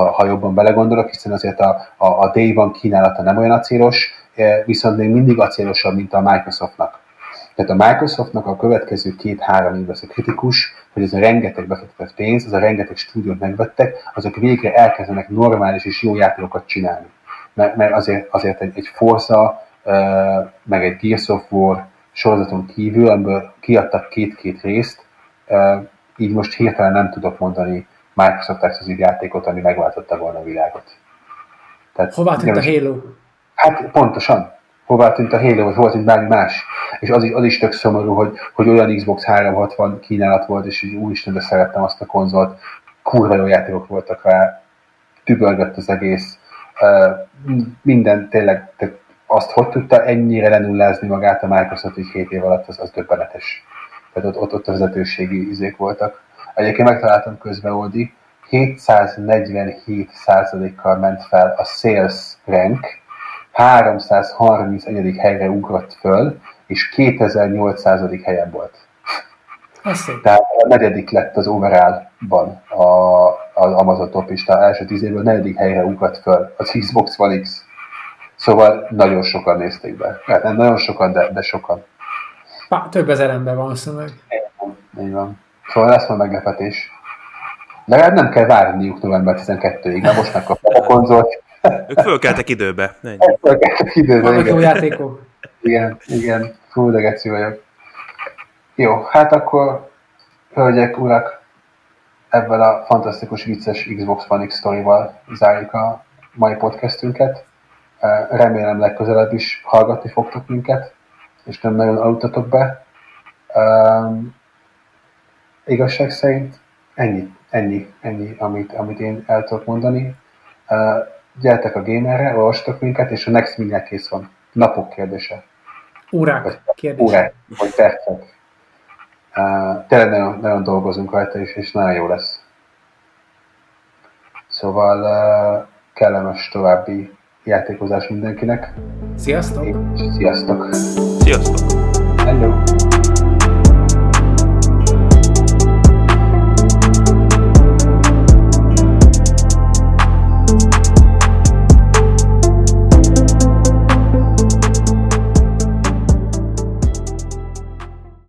ha, ha jobban belegondolok, hiszen azért a, a, a Day van kínálata nem olyan acélos, e, viszont még mindig acélosabb, mint a Microsoftnak. Tehát a Microsoftnak a következő két-három év lesz a kritikus, hogy ez a rengeteg befektetett pénz, az a rengeteg stúdiót megvettek, azok végre elkezdenek normális és jó játékokat csinálni. Mert, mert azért, azért egy, egy Forza, e, meg egy Gears of War sorozaton kívül, amiből kiadtak két-két részt, e, így most hirtelen nem tudok mondani Microsoft exkluzív játékot, ami megváltotta volna a világot. Tehát, Hová tűnt a Halo? Hát pontosan. Hová tűnt a Halo, vagy volt egy bármi más. És az, az is tök szomorú, hogy, hogy olyan Xbox 360 kínálat volt, és így úristen, de szerettem azt a konzolt. Kurva jó játékok voltak rá, tübörgött az egész. minden tényleg, azt hogy tudta ennyire lenullázni magát a Microsoft így 7 év alatt, az, az döbbenetes. Tehát ott, ott, ott a vezetőségi izék voltak. Egyébként megtaláltam közben, Oldi, 747%-kal ment fel a sales rank, 331. helyre ugrott föl, és 2800. helyen volt. Tehát a negyedik lett az overall-ban a, az Amazon top lista első tíz évből negyedik helyre ugrott föl az Xbox One X. Szóval nagyon sokan nézték be. Hát nem nagyon sokan, de, de sokan. Pá, több ezer ember van, szóval. Így van. Szóval lesz majd meglepetés. De hát nem kell várniuk november 12-ig, mert most megkapják a konzolt. Ők fölkeltek időbe. Fölkeltek időbe, igen. jó játékok. Igen, igen. Fú, de vagyok. Jó, hát akkor hölgyek, urak, ebben a fantasztikus, vicces Xbox One X sztorival zárjuk a mai podcastünket. Remélem legközelebb is hallgatni fogtok minket, és nem nagyon aludtatok be. Um, igazság szerint ennyi, ennyi, ennyi, amit, amit én el tudok mondani. Uh, gyertek a gamerre, olvastok minket, és a Next mindjárt kész van. Napok kérdése. Órák kérdése. Órák, vagy percek. Uh, tényleg nagyon, nagyon dolgozunk rajta, és, és nagyon jó lesz. Szóval uh, kellemes további játékozás mindenkinek. Sziasztok! És sziasztok! Sziasztok! Hello!